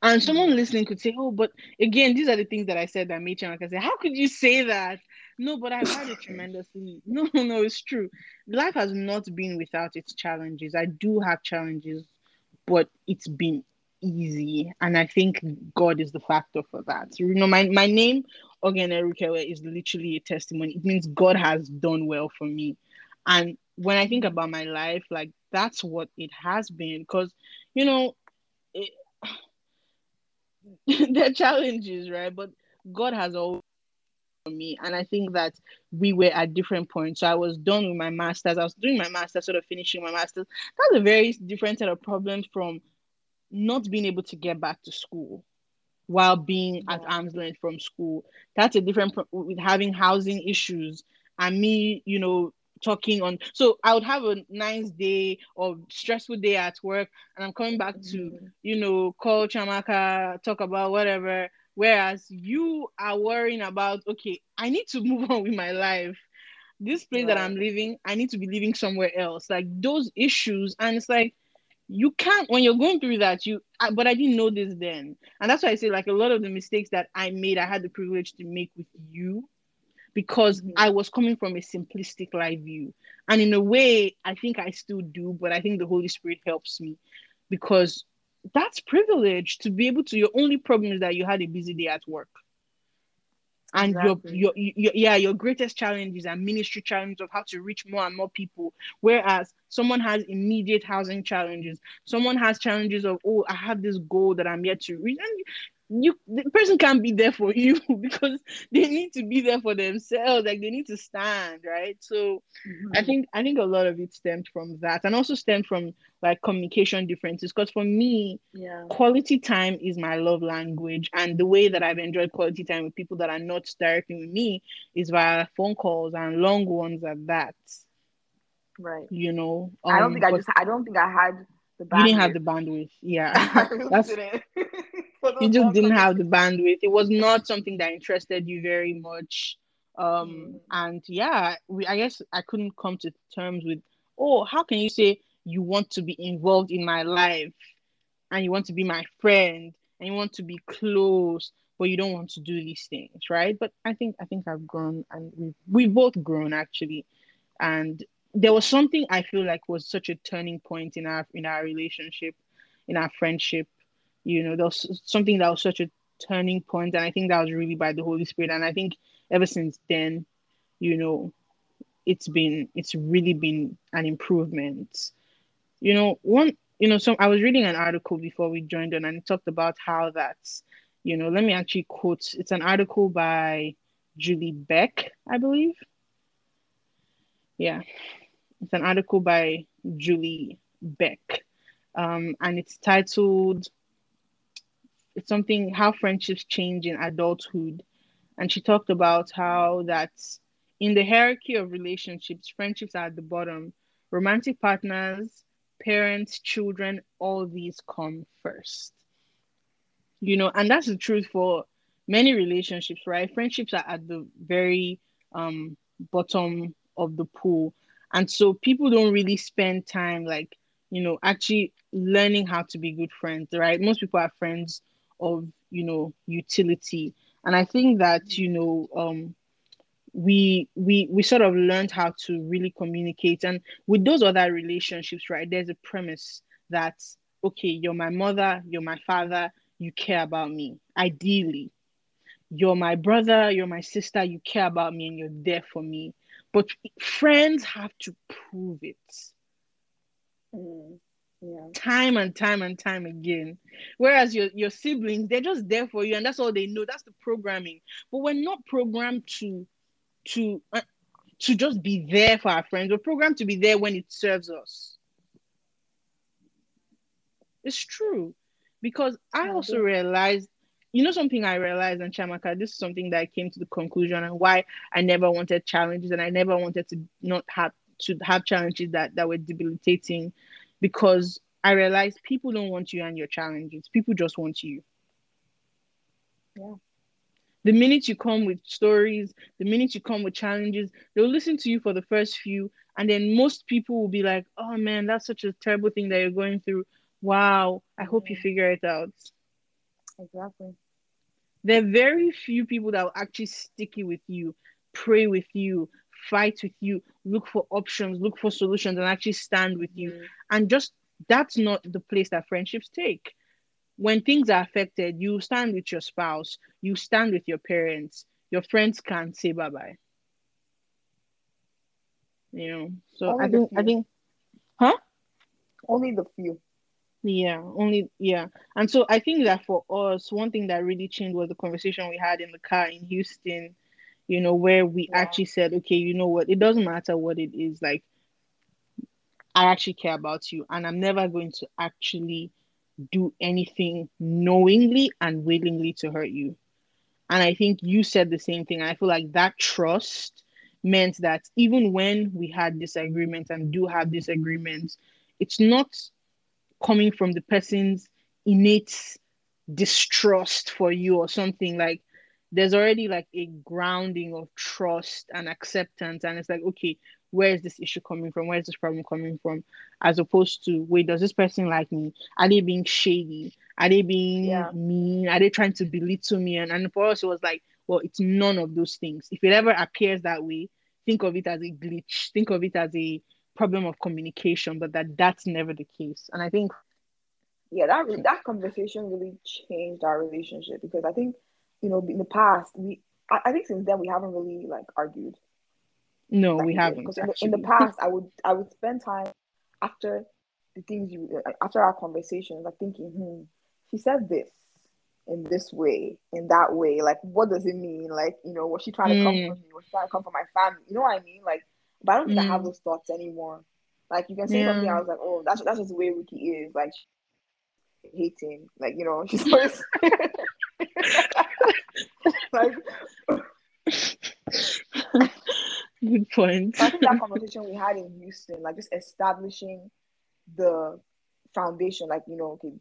And someone mm-hmm. listening could say, "Oh, but again, these are the things that I said that made you." Like I said, "How could you say that?" No, but I've had it tremendously. No, [laughs] no, it's true. Life has not been without its challenges. I do have challenges, but it's been easy. And I think God is the factor for that. You know, my, my name Ogenerukewe is literally a testimony. It means God has done well for me. And when I think about my life, like that's what it has been. Because, you know, it, [sighs] [laughs] there are challenges, right? But God has always me. And I think that we were at different points. So I was done with my master's. I was doing my master's, sort of finishing my master's. That's a very different set of problems from not being able to get back to school while being yeah. at arm's length from school. That's a different pro- with having housing issues and me, you know, talking on. So I would have a nice day or stressful day at work, and I'm coming back mm-hmm. to, you know, call Chiamaka, talk about whatever. Whereas you are worrying about, okay, I need to move [laughs] on with my life. This place right. that I'm living, I need to be living somewhere else. Like those issues, and it's like you can't when you're going through that you I, but i didn't know this then and that's why i say like a lot of the mistakes that i made i had the privilege to make with you because mm-hmm. i was coming from a simplistic life view and in a way i think i still do but i think the holy spirit helps me because that's privilege to be able to your only problem is that you had a busy day at work. And exactly. your, your, your yeah your greatest challenges and ministry challenges of how to reach more and more people. Whereas someone has immediate housing challenges. Someone has challenges of oh i have this goal that i'm yet to reach. And you the person can't be there for [laughs] you because they need to be there for themselves. Like they need to stand right? So mm-hmm. i think i think a lot of it stemmed from that and also stemmed from like communication differences. Because for me yeah. quality time is my love language. And the way that i've enjoyed quality time with people that are not directly with me is via phone calls and long ones at that. Right. You know um, i don't think i just i don't think i had. You didn't have the bandwidth yeah [laughs] [laughs] that's [laughs] you just didn't have the bandwidth. It was not something that interested you very much. Um, mm. and yeah, we I guess I couldn't come to terms with, oh, how can you say you want to be involved in my life and you want to be my friend and you want to be close, but you don't want to do these things, right? But I think I think I've grown and we've we've both grown actually. And there was something I feel like was such a turning point in our in our relationship, in our friendship you know, there was something that was such a turning point, and I think that was really by the Holy Spirit. And I think ever since then, you know, it's been it's really been an improvement. You know, one you know, so I was reading an article before we joined on, and it talked about how that's, you know, let me actually quote. It's an article by Julie Beck, I believe. Yeah, it's an article by Julie Beck, um, and it's titled it's something how friendships change in adulthood. And she talked about how that in the hierarchy of relationships, friendships are at the bottom. Romantic partners, parents, children, all these come first. You know, and that's the truth for many relationships, right? Friendships are at the very um, bottom of the pool. And so people don't really spend time like, you know, actually learning how to be good friends, right? Most people are friends of you know utility. And i think that you know um we we we sort of learned how to really communicate. And with those other relationships right there's a premise that okay you're my mother you're my father you care about me ideally. You're my brother you're my sister you care about me and you're there for me but friends have to prove it mm yeah. time and time and time again. Whereas your, your siblings, they're just there for you and that's all they know. That's the programming. But we're not programmed to to uh, to just be there for our friends. We're programmed to be there when it serves us. It's true. Because I also realized, you know, something I realized and Chiamaka, this is something that I came to the conclusion and why I never wanted challenges and I never wanted to not have to have challenges that, that were debilitating because I realized people don't want you and your challenges. People just want you. Yeah. The minute you come with stories, the minute you come with challenges, they'll listen to you for the first few. And then most people will be like, oh man, that's such a terrible thing that you're going through. Wow, I hope you figure it out. Exactly. There are very few people that will actually stick with you, pray with you, fight with you, look for options, look for solutions, and actually stand with you. Mm. And just that's not the place that friendships take. When things are affected, you stand with your spouse, you stand with your parents, your friends can't say bye bye. You know, so Only I think I think, huh? Only the few. Yeah, only yeah. And so I think that for us, one thing that really changed was the conversation we had in the car in Houston, you know, where we Yeah. actually said, okay, you know what, it doesn't matter what it is, like I actually care about you, and I'm never going to actually do anything knowingly and willingly to hurt you. And I think you said the same thing. I feel like that trust meant that even when we had disagreements and do have disagreements, it's not coming from the person's innate distrust for you or something like there's already like a grounding of trust and acceptance and it's like okay where is this issue coming from? Where is this problem coming from? As opposed to wait does this person like me? Are they being shady? Are they being Yeah. mean? Are they trying to belittle me? And, and for us it was like well it's none of those things. If it ever appears that way think of it as a glitch. Think of it as a problem of communication but that that's never the case and i think yeah, that that conversation really changed our relationship because I think, you know, in the past we, I, I think since then we haven't really like argued no like we haven't Because in the, in the past I would I would spend time after the things you after our conversations like thinking, hmm, she said this in this way, in that way. Like, what does it mean? Like, you know, was she trying to come Mm. for me? Was she trying to come for my family? You know what I mean? Like, but I don't think I have Mm. those thoughts anymore. Like, you can say something. I was like, oh, that's that's just the way Ricky is. Like, hating. Like, you know, [laughs] she's always [laughs] like. Good point. I think that [laughs] conversation we had in Houston, like just establishing the foundation, like you know, okay,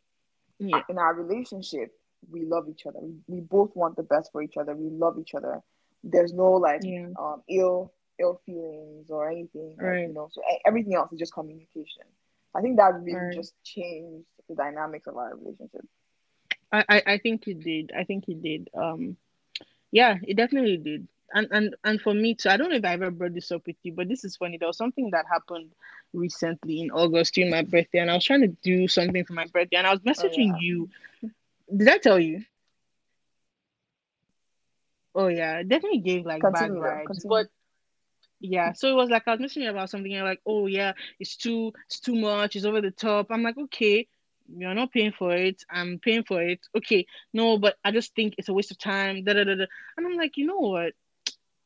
Yeah. in our relationship, we love each other. We, we both want the best for each other. We love each other. There's no like Yeah. um ill ill feelings or anything. like, you know, so everything else is just communication. I think that really Right. just changed the dynamics of our relationship. I, I, I think it did. I think it did. Um, yeah, it definitely did. And and and for me too, I don't know if I ever brought this up with you, but this is funny. There was something that happened recently in August during my birthday, and I was trying to do something for my birthday, and I was messaging yeah. you. Did I tell you? Oh yeah, definitely gave like bad Continue, though. vibes. Continue. But yeah, so it was like I was messaging about something, and like, oh yeah, it's too it's too much, it's over the top. I'm like, okay, you're not paying for it, I'm paying for it. Okay, no, but I just think it's a waste of time. Da da da da. And I'm like, you know what?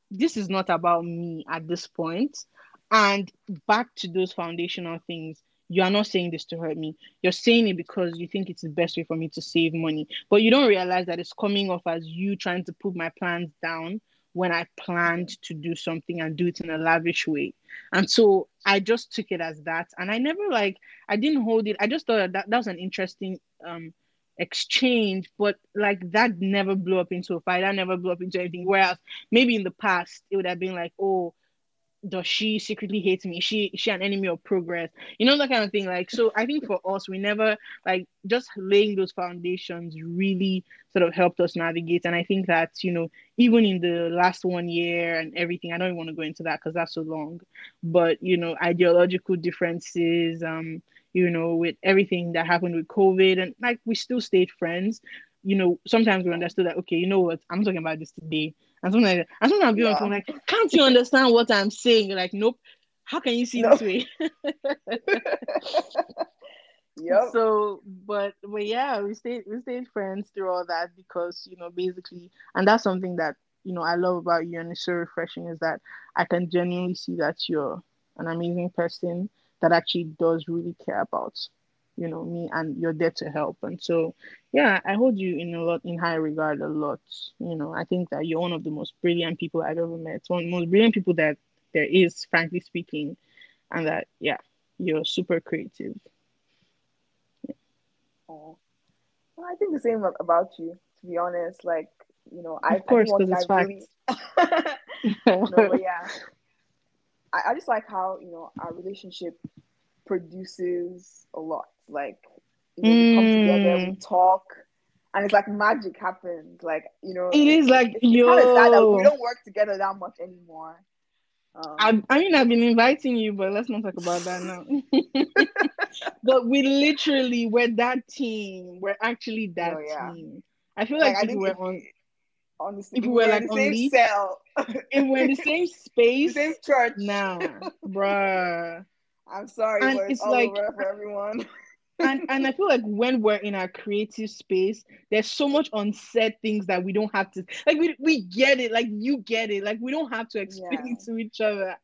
This is not about me at this point. And back to those foundational things. You are not saying this to hurt me. You're saying it because you think it's the best way for me to save money. But you don't realize that it's coming off as you trying to put my plans down when I planned to do something and do it in a lavish way. And so I just took it as that. And I never like, I didn't hold it. I just thought that that was an interesting um exchange, but like that never blew up into a fight. That never blew up into anything. Whereas maybe in the past, it would have been like, oh, does she secretly hate me? She she an enemy of progress? You know that kind of thing. Like so, I think for us, we never like just laying those foundations really sort of helped us navigate. And I think that you know even in the last one year and everything, I don't want to go into that because that's so long. But you know, ideological differences, um, you know, with everything that happened with COVID, and like we still stayed friends. You know, sometimes we understood that okay, you know what, I'm talking about this today. And sometimes, and sometimes I'll be on Yeah. phone like, can't you understand what I'm saying? You're like, nope. How can you see No. this way? [laughs] Yep. So, but but yeah, we stayed we stayed friends through all that because you know basically, and that's something that you know I love about you and it's so refreshing is that I can genuinely see that you're an amazing person that actually does really care about you know me and you're there to help and so yeah i hold you in a lot in high regard a lot you know i think that you're one of the most brilliant people i've ever met one of the most brilliant people that there is frankly speaking and that yeah you're super creative Oh. Well, I think the same about you, to be honest. Like, you know, I, Of course, I think 'cause one it's I really [laughs] no, yeah. I, I just like how, you know, our relationship produces a lot. Like, you know, we come together, we Mm. talk, and it's like magic happens. Like, you know, it is like it's, it's kind of sad that we don't work together that much anymore. Um, I, I mean, I've been inviting you, but let's not talk about that now. [laughs] but we literally were that team. We're actually that No, yeah. team. I feel like, like, I think were on. on the, if we we were like the same cell, if we're in the same [laughs] the space, same church. nah, bruh. I'm sorry, And but it's, it's all like- over for everyone. [laughs] and and I feel like when we're in our creative space, there's so much unsaid things that we don't have to like we we get it, like you get it, like we don't have to explain Yeah. it to each other.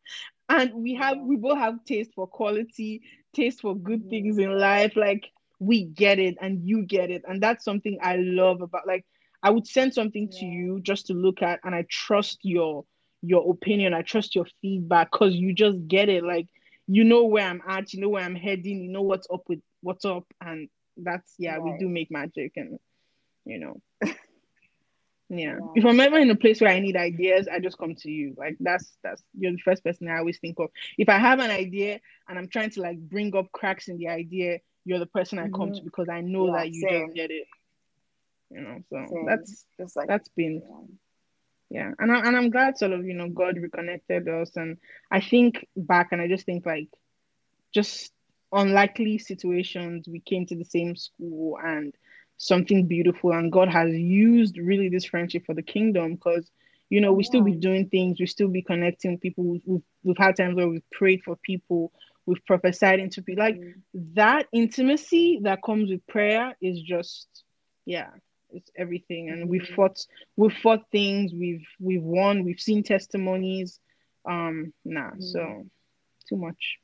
And we have Yeah. we both have taste for quality, taste for good Mhm. things in life. Like we get it and you get it. And that's something I love about like I would send something to you just to look at and I trust your your opinion, I trust your feedback because you just get it. Like you know where I'm at, you know where I'm heading, you know what's up with what's up, and that's yeah, we do make magic, and you know, [laughs] yeah. Yeah. If I'm ever in a place where I need ideas, I just come to you. Like that's that's you're the first person I always think of. If I have an idea and I'm trying to like bring up cracks in the idea, you're the person I come to mm-hmm. because I know Yeah, that you same. just get it. You know, so Same. that's Just like that's been yeah. Yeah and, I, and i'm glad sort of you know god reconnected us and i think back and i just think like just unlikely situations we came to the same school and something beautiful and god has used really this friendship for the kingdom because you know we still be doing things we still be connecting people we've, we've, we've had times where we've prayed for people we've prophesied into people like Mm. that intimacy that comes with prayer is just yeah it's everything and we've fought we've fought things we've we've won we've seen testimonies um nah Mhm. so too much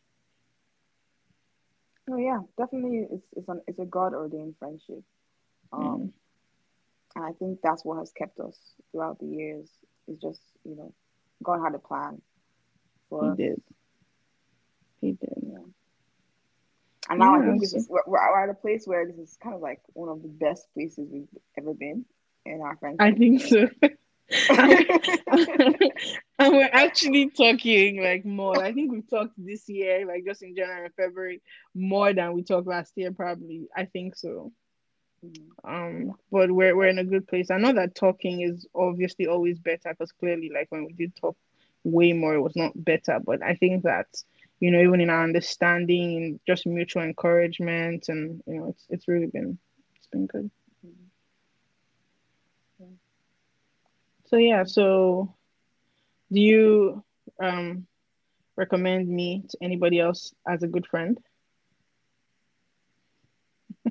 Oh yeah, definitely. It's it's an it's a God ordained friendship, um, Mm. and I think that's what has kept us throughout the years. it's just you know, God had a plan for he us, did he did Yeah. And now I think this so- is we're, we're at a place where this is kind of like one of the best places we've ever been in our friendship. i think so. [laughs] [laughs] And we're actually talking like more. I think we've talked this year like just in january and february more than we talked last year probably. I think so. Mhm. um but we're, we're in a good place. I know that talking is obviously always better because clearly like when we did talk way more it was not better. But i think that you know even in our understanding and just mutual encouragement and you know it's it's really been it's been good. So yeah so do you um recommend me to anybody else as a good friend?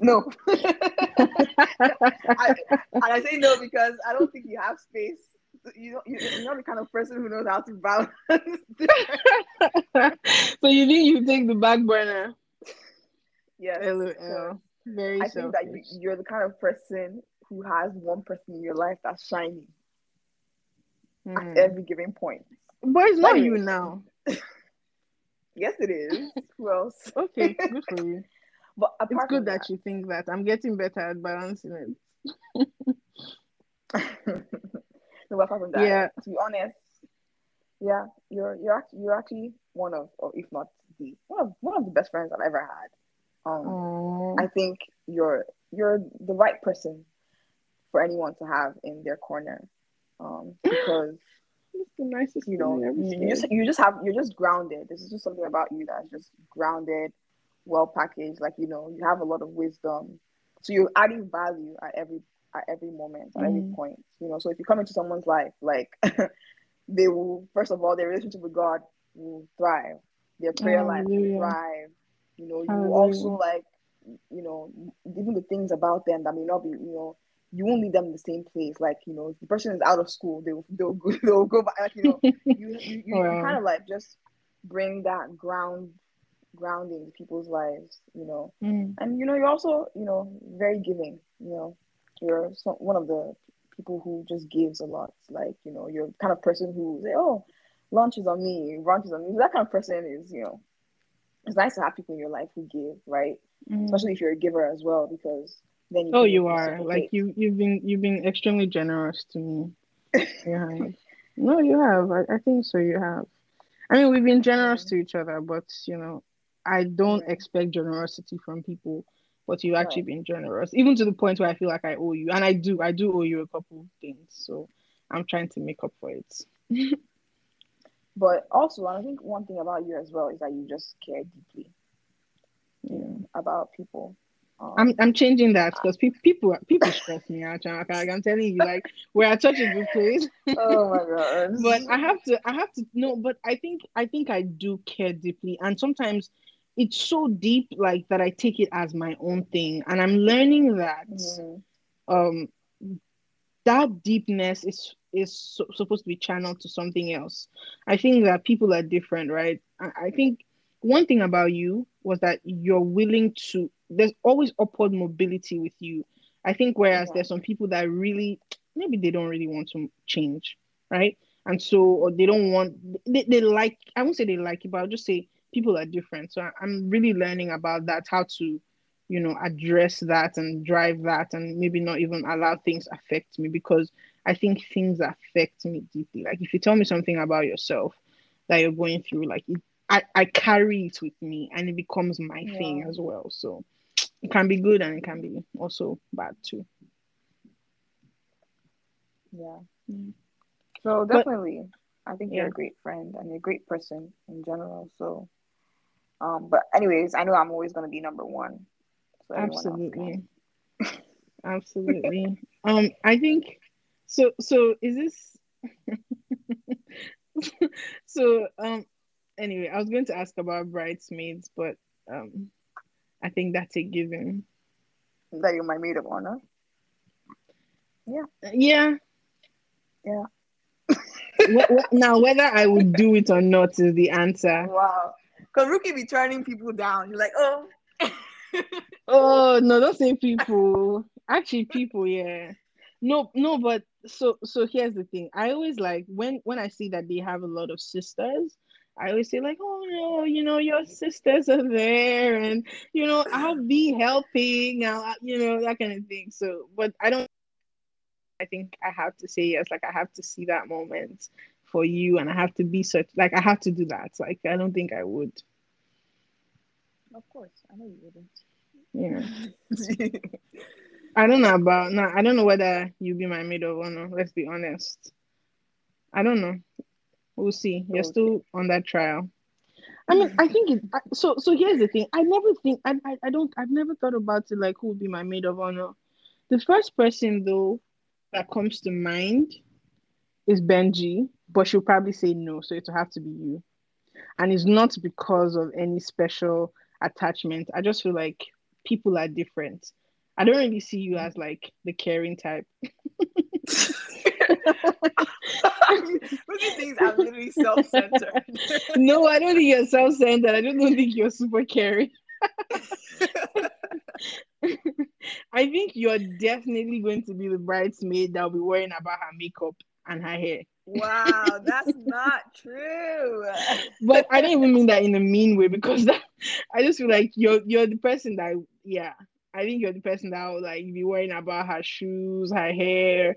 No, [laughs] [laughs] I, and I say no because I don't think you have space. You don't, you, you're not the kind of person who knows how to balance. [laughs] [laughs] so you think you take the back burner yes. lol very I think that you, you're the kind of person who has one person in your life that's shining Hmm. at every given point. But it's not you now. [laughs] Yes, it is. Who else? Okay, good for you. But It's good from that you think that. I'm getting better at balancing it. No, apart from that, Yeah. to be honest, yeah, you're you're actually you're actually one of, or if not the one of one of the best friends I've ever had. Um, I think you're you're the right person for anyone to have in their corner. Um, [gasps] because that's the nicest you know you, you just you just have you're just grounded. This is just something about you that's just grounded, well packaged. Like you know you have a lot of wisdom, so you're adding value at every at every moment at every Mhm. point. You know, so if you come into someone's life, like [laughs] they will first of all their relationship with God will thrive, their prayer life will thrive. You know, you will Hallelujah. also like you know even the things about them that may not be you know you won't leave them in the same place. Like, you know, if the person is out of school, they'll they'll go, [laughs] they'll go back. Like, you know, you you, you, you kind of like just bring that ground grounding to people's lives, you know. Mm. And you know, you're also, you know, very giving. You know, you're so, one of the people who just gives a lot. Like, you know, you're the kind of person who say, "Oh, lunch is on me, brunch is on me." That kind of person is, you know, it's nice to have people in your life who give, right? Mm. Especially if you're a giver as well, because then you Oh, you are like you. You've been you've been extremely generous to me. Have. No, you have. I, I think so. You have. I mean, we've been generous Yeah. to each other, but you know, I don't Yeah. expect generosity from people. But you've actually been generous, even to the point where I feel like I owe you, and I do. I do owe you a couple of things, so I'm trying to make up for it. [laughs] But also, I think one thing about you as well is that you just care deeply Yeah. about people. Oh. I'm I'm changing that uh, because pe- people people stress me out. Like, I'm telling you, like we're at such a good place. [laughs] oh my god. but I have to I have to no, but I think I think I do care deeply, and sometimes it's so deep like that I take it as my own thing, and I'm learning that Mhm. um that deepness is is so, supposed to be channeled to something else. I think that people are different, right? I, I think one thing about you was that you're willing to. There's always upward mobility with you. I think whereas Yeah. there's some people that really maybe they don't really want to change, right? And so or they don't want they, they like I won't say they like it, but I'll just say people are different. So I'm really learning about that, how to you know address that and drive that and maybe not even allow things affect me because i think things affect me deeply like if you tell me something about yourself that you're going through like it, I, I carry it with me and it becomes my thing as well so it can be good and it can be also bad too Yeah. Mm. So But- definitely, I think you're Yeah. a great friend and you're a great person in general. So, um, but anyways, I know I'm always gonna be number one. So absolutely [laughs] absolutely um i think so so is this [laughs] so um anyway i was going to ask about bridesmaids but um i think that's a given That you're my maid of honor. yeah Yeah. Wh- now whether i would do it or not is the answer Wow. Cause Rookie be turning people down. You're like, oh. [laughs] oh no don't say people. Actually people yeah. No no but so so here's the thing. I always like when when i see that they have a lot of sisters i always say like oh no you know your sisters are there and you know i'll be helping now you know that kind of thing. So but i don't i think i have to say yes. Like i have to see that moment for you and i have to be such like i have to do that like i don't think i would Of course, I know you wouldn't. yeah [laughs] I don't know about no, I don't know whether you'll be my maid of honor. Let's be honest. I don't know. We'll see. You're Okay. still on that trial. I mean, I think it. [laughs] So, so here's the thing. I never think. I, I, I don't. I've never thought about it like who would be my maid of honor. The first person though that comes to mind is Benji, but she'll probably say no, so it'll have to be you. And it's not because of any special attachment. I just feel like people are different. I don't really see you as like the caring type. [laughs] Rookie thinks I'm literally self-centered. [laughs] no, I don't think you're self-centered. I don't think you're super caring. [laughs] I think you're definitely going to be the bridesmaid that'll be worrying about her makeup and her hair. Wow, that's not true. [laughs] But I don't even mean that in a mean way because that, I just feel like you're you're the person that yeah. I think you're the person that will like be worrying about her shoes, her hair,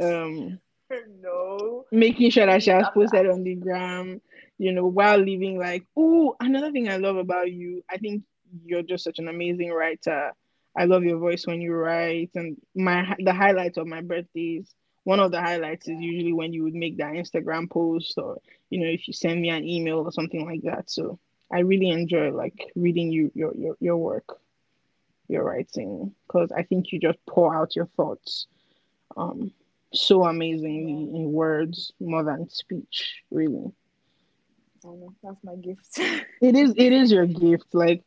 um, [laughs] no. making sure that she has posted on the gram, you know, while living like, oh, another thing I love about you, I think you're just such an amazing writer. I love your voice when you write, and my the highlights of my birthdays. One of the highlights is usually when you would make that Instagram post, or you know, if you send me an email or something like that. So I really enjoy like reading you your your, your work, your writing, because I think you just pour out your thoughts, um, so amazingly in words more than speech. Really, Oh, that's my gift. [laughs] it is it is your gift. Like,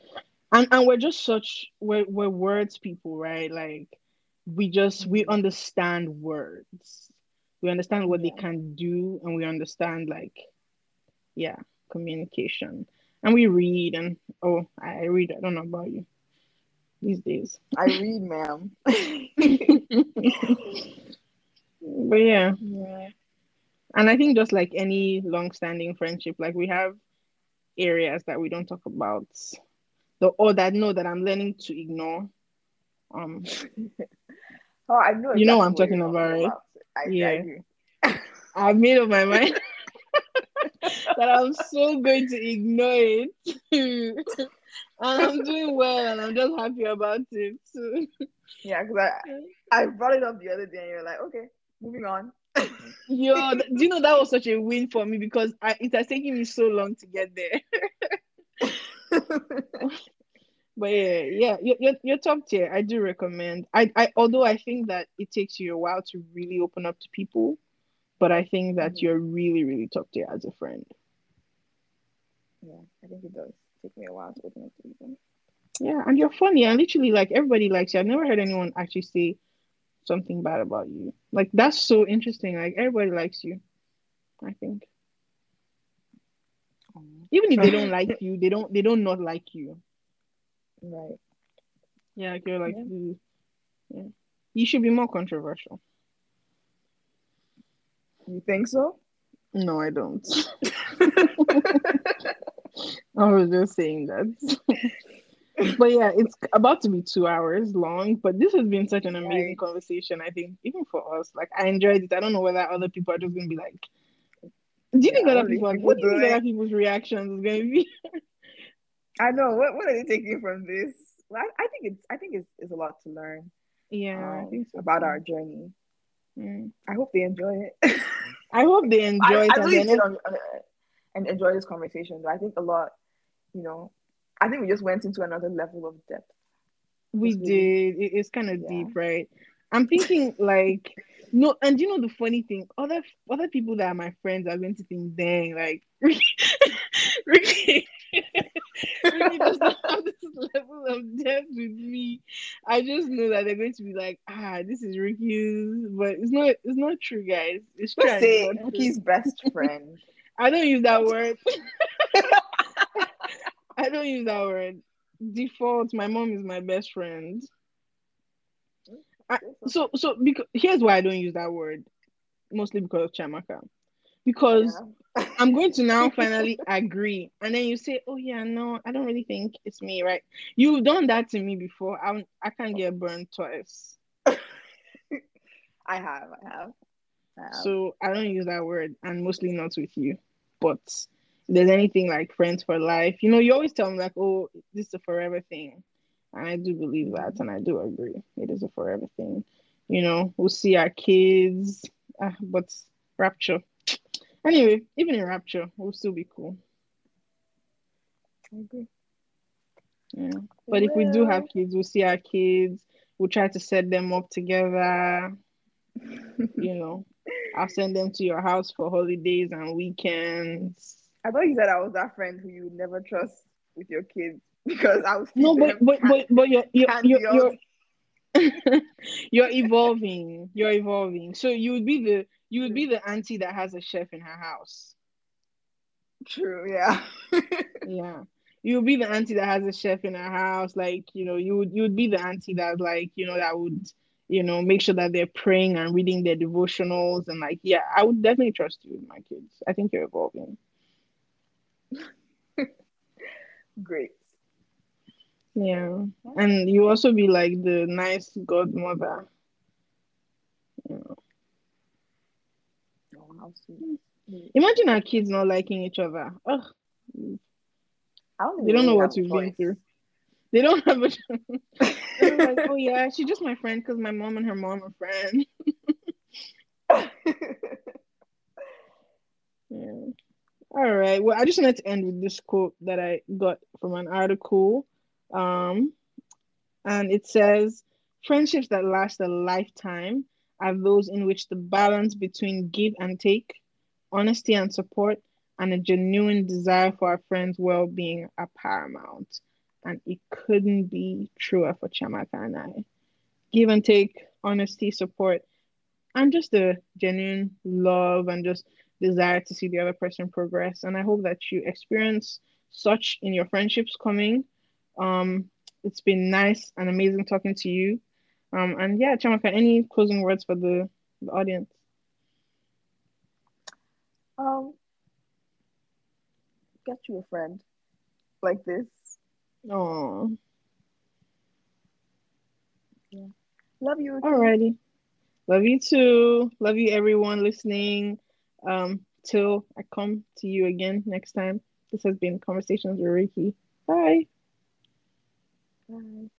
and and we're just such we're we're words people, right? Like, we just we understand words. We understand what they can do, and we understand like, yeah, communication. And we read, and oh, I read. I don't know about you these days. I read, ma'am. [laughs] but yeah, yeah. and I think just like any long-standing friendship, like we have areas that we don't talk about, the or that know that I'm learning to ignore. Um, [laughs] Oh, I know. You know what I'm talking you're about. I, Yeah. I. [laughs] I've made up my [laughs] mind [laughs] that I'm so going to ignore it, and I'm doing well, and I'm just happy about it. So, Yeah, because I, I brought it up the other day and you're like, okay, moving on. yo, do you know that was such a win for me because I, it has taken me so long to get there. But yeah, yeah, you're, you're, you're top tier. I do recommend. I, I although I think that it takes you a while to really open up to people, but I think that Mm-hmm. you're really, really top tier as a friend. Yeah, I think it does take me a while to open up to people. Yeah, and you're funny, and literally like everybody likes you. I've never heard anyone actually say something bad about you. Like that's so interesting. Like everybody likes you. I think even if they don't [laughs] like you, they don't they don't not like you. Right. Yeah, like you're like Yeah. yeah. You should be more controversial. You think so? No, I don't. [laughs] [laughs] I was just saying that. [laughs] but yeah, it's about to be two hours long. But this has been such an amazing Right. conversation. I think even for us, like I enjoyed it. I don't know whether other people are just gonna be like, do you think other what are these people? people What do you think other people's reactions is gonna be? I know. What What are they taking from this? Well, I, I think it's I think it's, it's a lot to learn Yeah, I um, think so. about our journey. Mm. I hope they enjoy it. [laughs] I hope they enjoy I, it. I and really then did on, on, and enjoy this conversation. But I think a lot, you know, I think we just went into another level of depth. We It's did. It, it's kind of Yeah. deep, right? I'm thinking like no, and you know the funny thing, other other people that are my friends are going to think, dang, like [laughs] Ricky, Ricky, [laughs] Does not have this level of depth with me. I just know that they're going to be like, ah, this is Ricky's, but it's not. It's not true, guys. It's true. Say. Ricky's best friend. [laughs] I don't use that word. [laughs] I don't use that word. Default, my mom is my best friend. I, so so because here's why I don't use that word. Mostly because of Chiamaka. Because Yeah. I'm going to now [laughs] finally agree. And then you say, Oh yeah, no, I don't really think it's me, right? You've done that to me before. I I can't get burned twice. [laughs] I have, I have. I have. So I don't use that word and mostly not with you. But if there's anything like friends for life, you know, you always tell me like, oh, this is a forever thing. And I do believe that and I do agree. It is a forever thing. You know, we'll see our kids. Ah, but rapture. Anyway, even in rapture, we'll still be cool. I agree. Yeah. But if we do have kids, we'll see our kids. We'll try to set them up together. [laughs] You know, I'll send them to your house for holidays and weekends. I thought you said I was that friend who you never trust with your kids [laughs] because I was No, but but but but you're you're you're, you're, you're evolving. You're evolving. So you would be the you would be the auntie that has a chef in her house. true. Yeah. [laughs] Yeah. You would be the auntie that has a chef in her house. Like, you know, you would you would be the auntie that like, you know, that would, you know, make sure that they're praying and reading their devotionals and like, yeah, I would definitely trust you with my kids. I think you're evolving. [laughs] Great. Yeah. And you also be like the nice godmother. Oh. Imagine our kids not liking each other. Ugh. I don't They don't know what we've been through. They don't have a [laughs] like, oh yeah, she's just my friend because my mom and her mom are friends. [laughs] [laughs] Yeah. All right. Well, I just wanted to end with this quote that I got from an article. Um, and it says, Friendships that last a lifetime are those in which the balance between give and take, honesty and support, and a genuine desire for our friends' well being are paramount. And it couldn't be truer for Chiamaka and I. Give and take, honesty, support, and just a genuine love and just desire to see the other person progress. And I hope that you experience such in your friendships coming. Um, it's been nice and amazing talking to you. Um, and yeah, Chiamaka, any closing words for the, the audience? um, get you a friend like this. Oh, Love you. alrighty. Love you too. Love you, everyone listening. Um, till I come to you again next time. This has been Conversations with Ricky. Bye. Bye.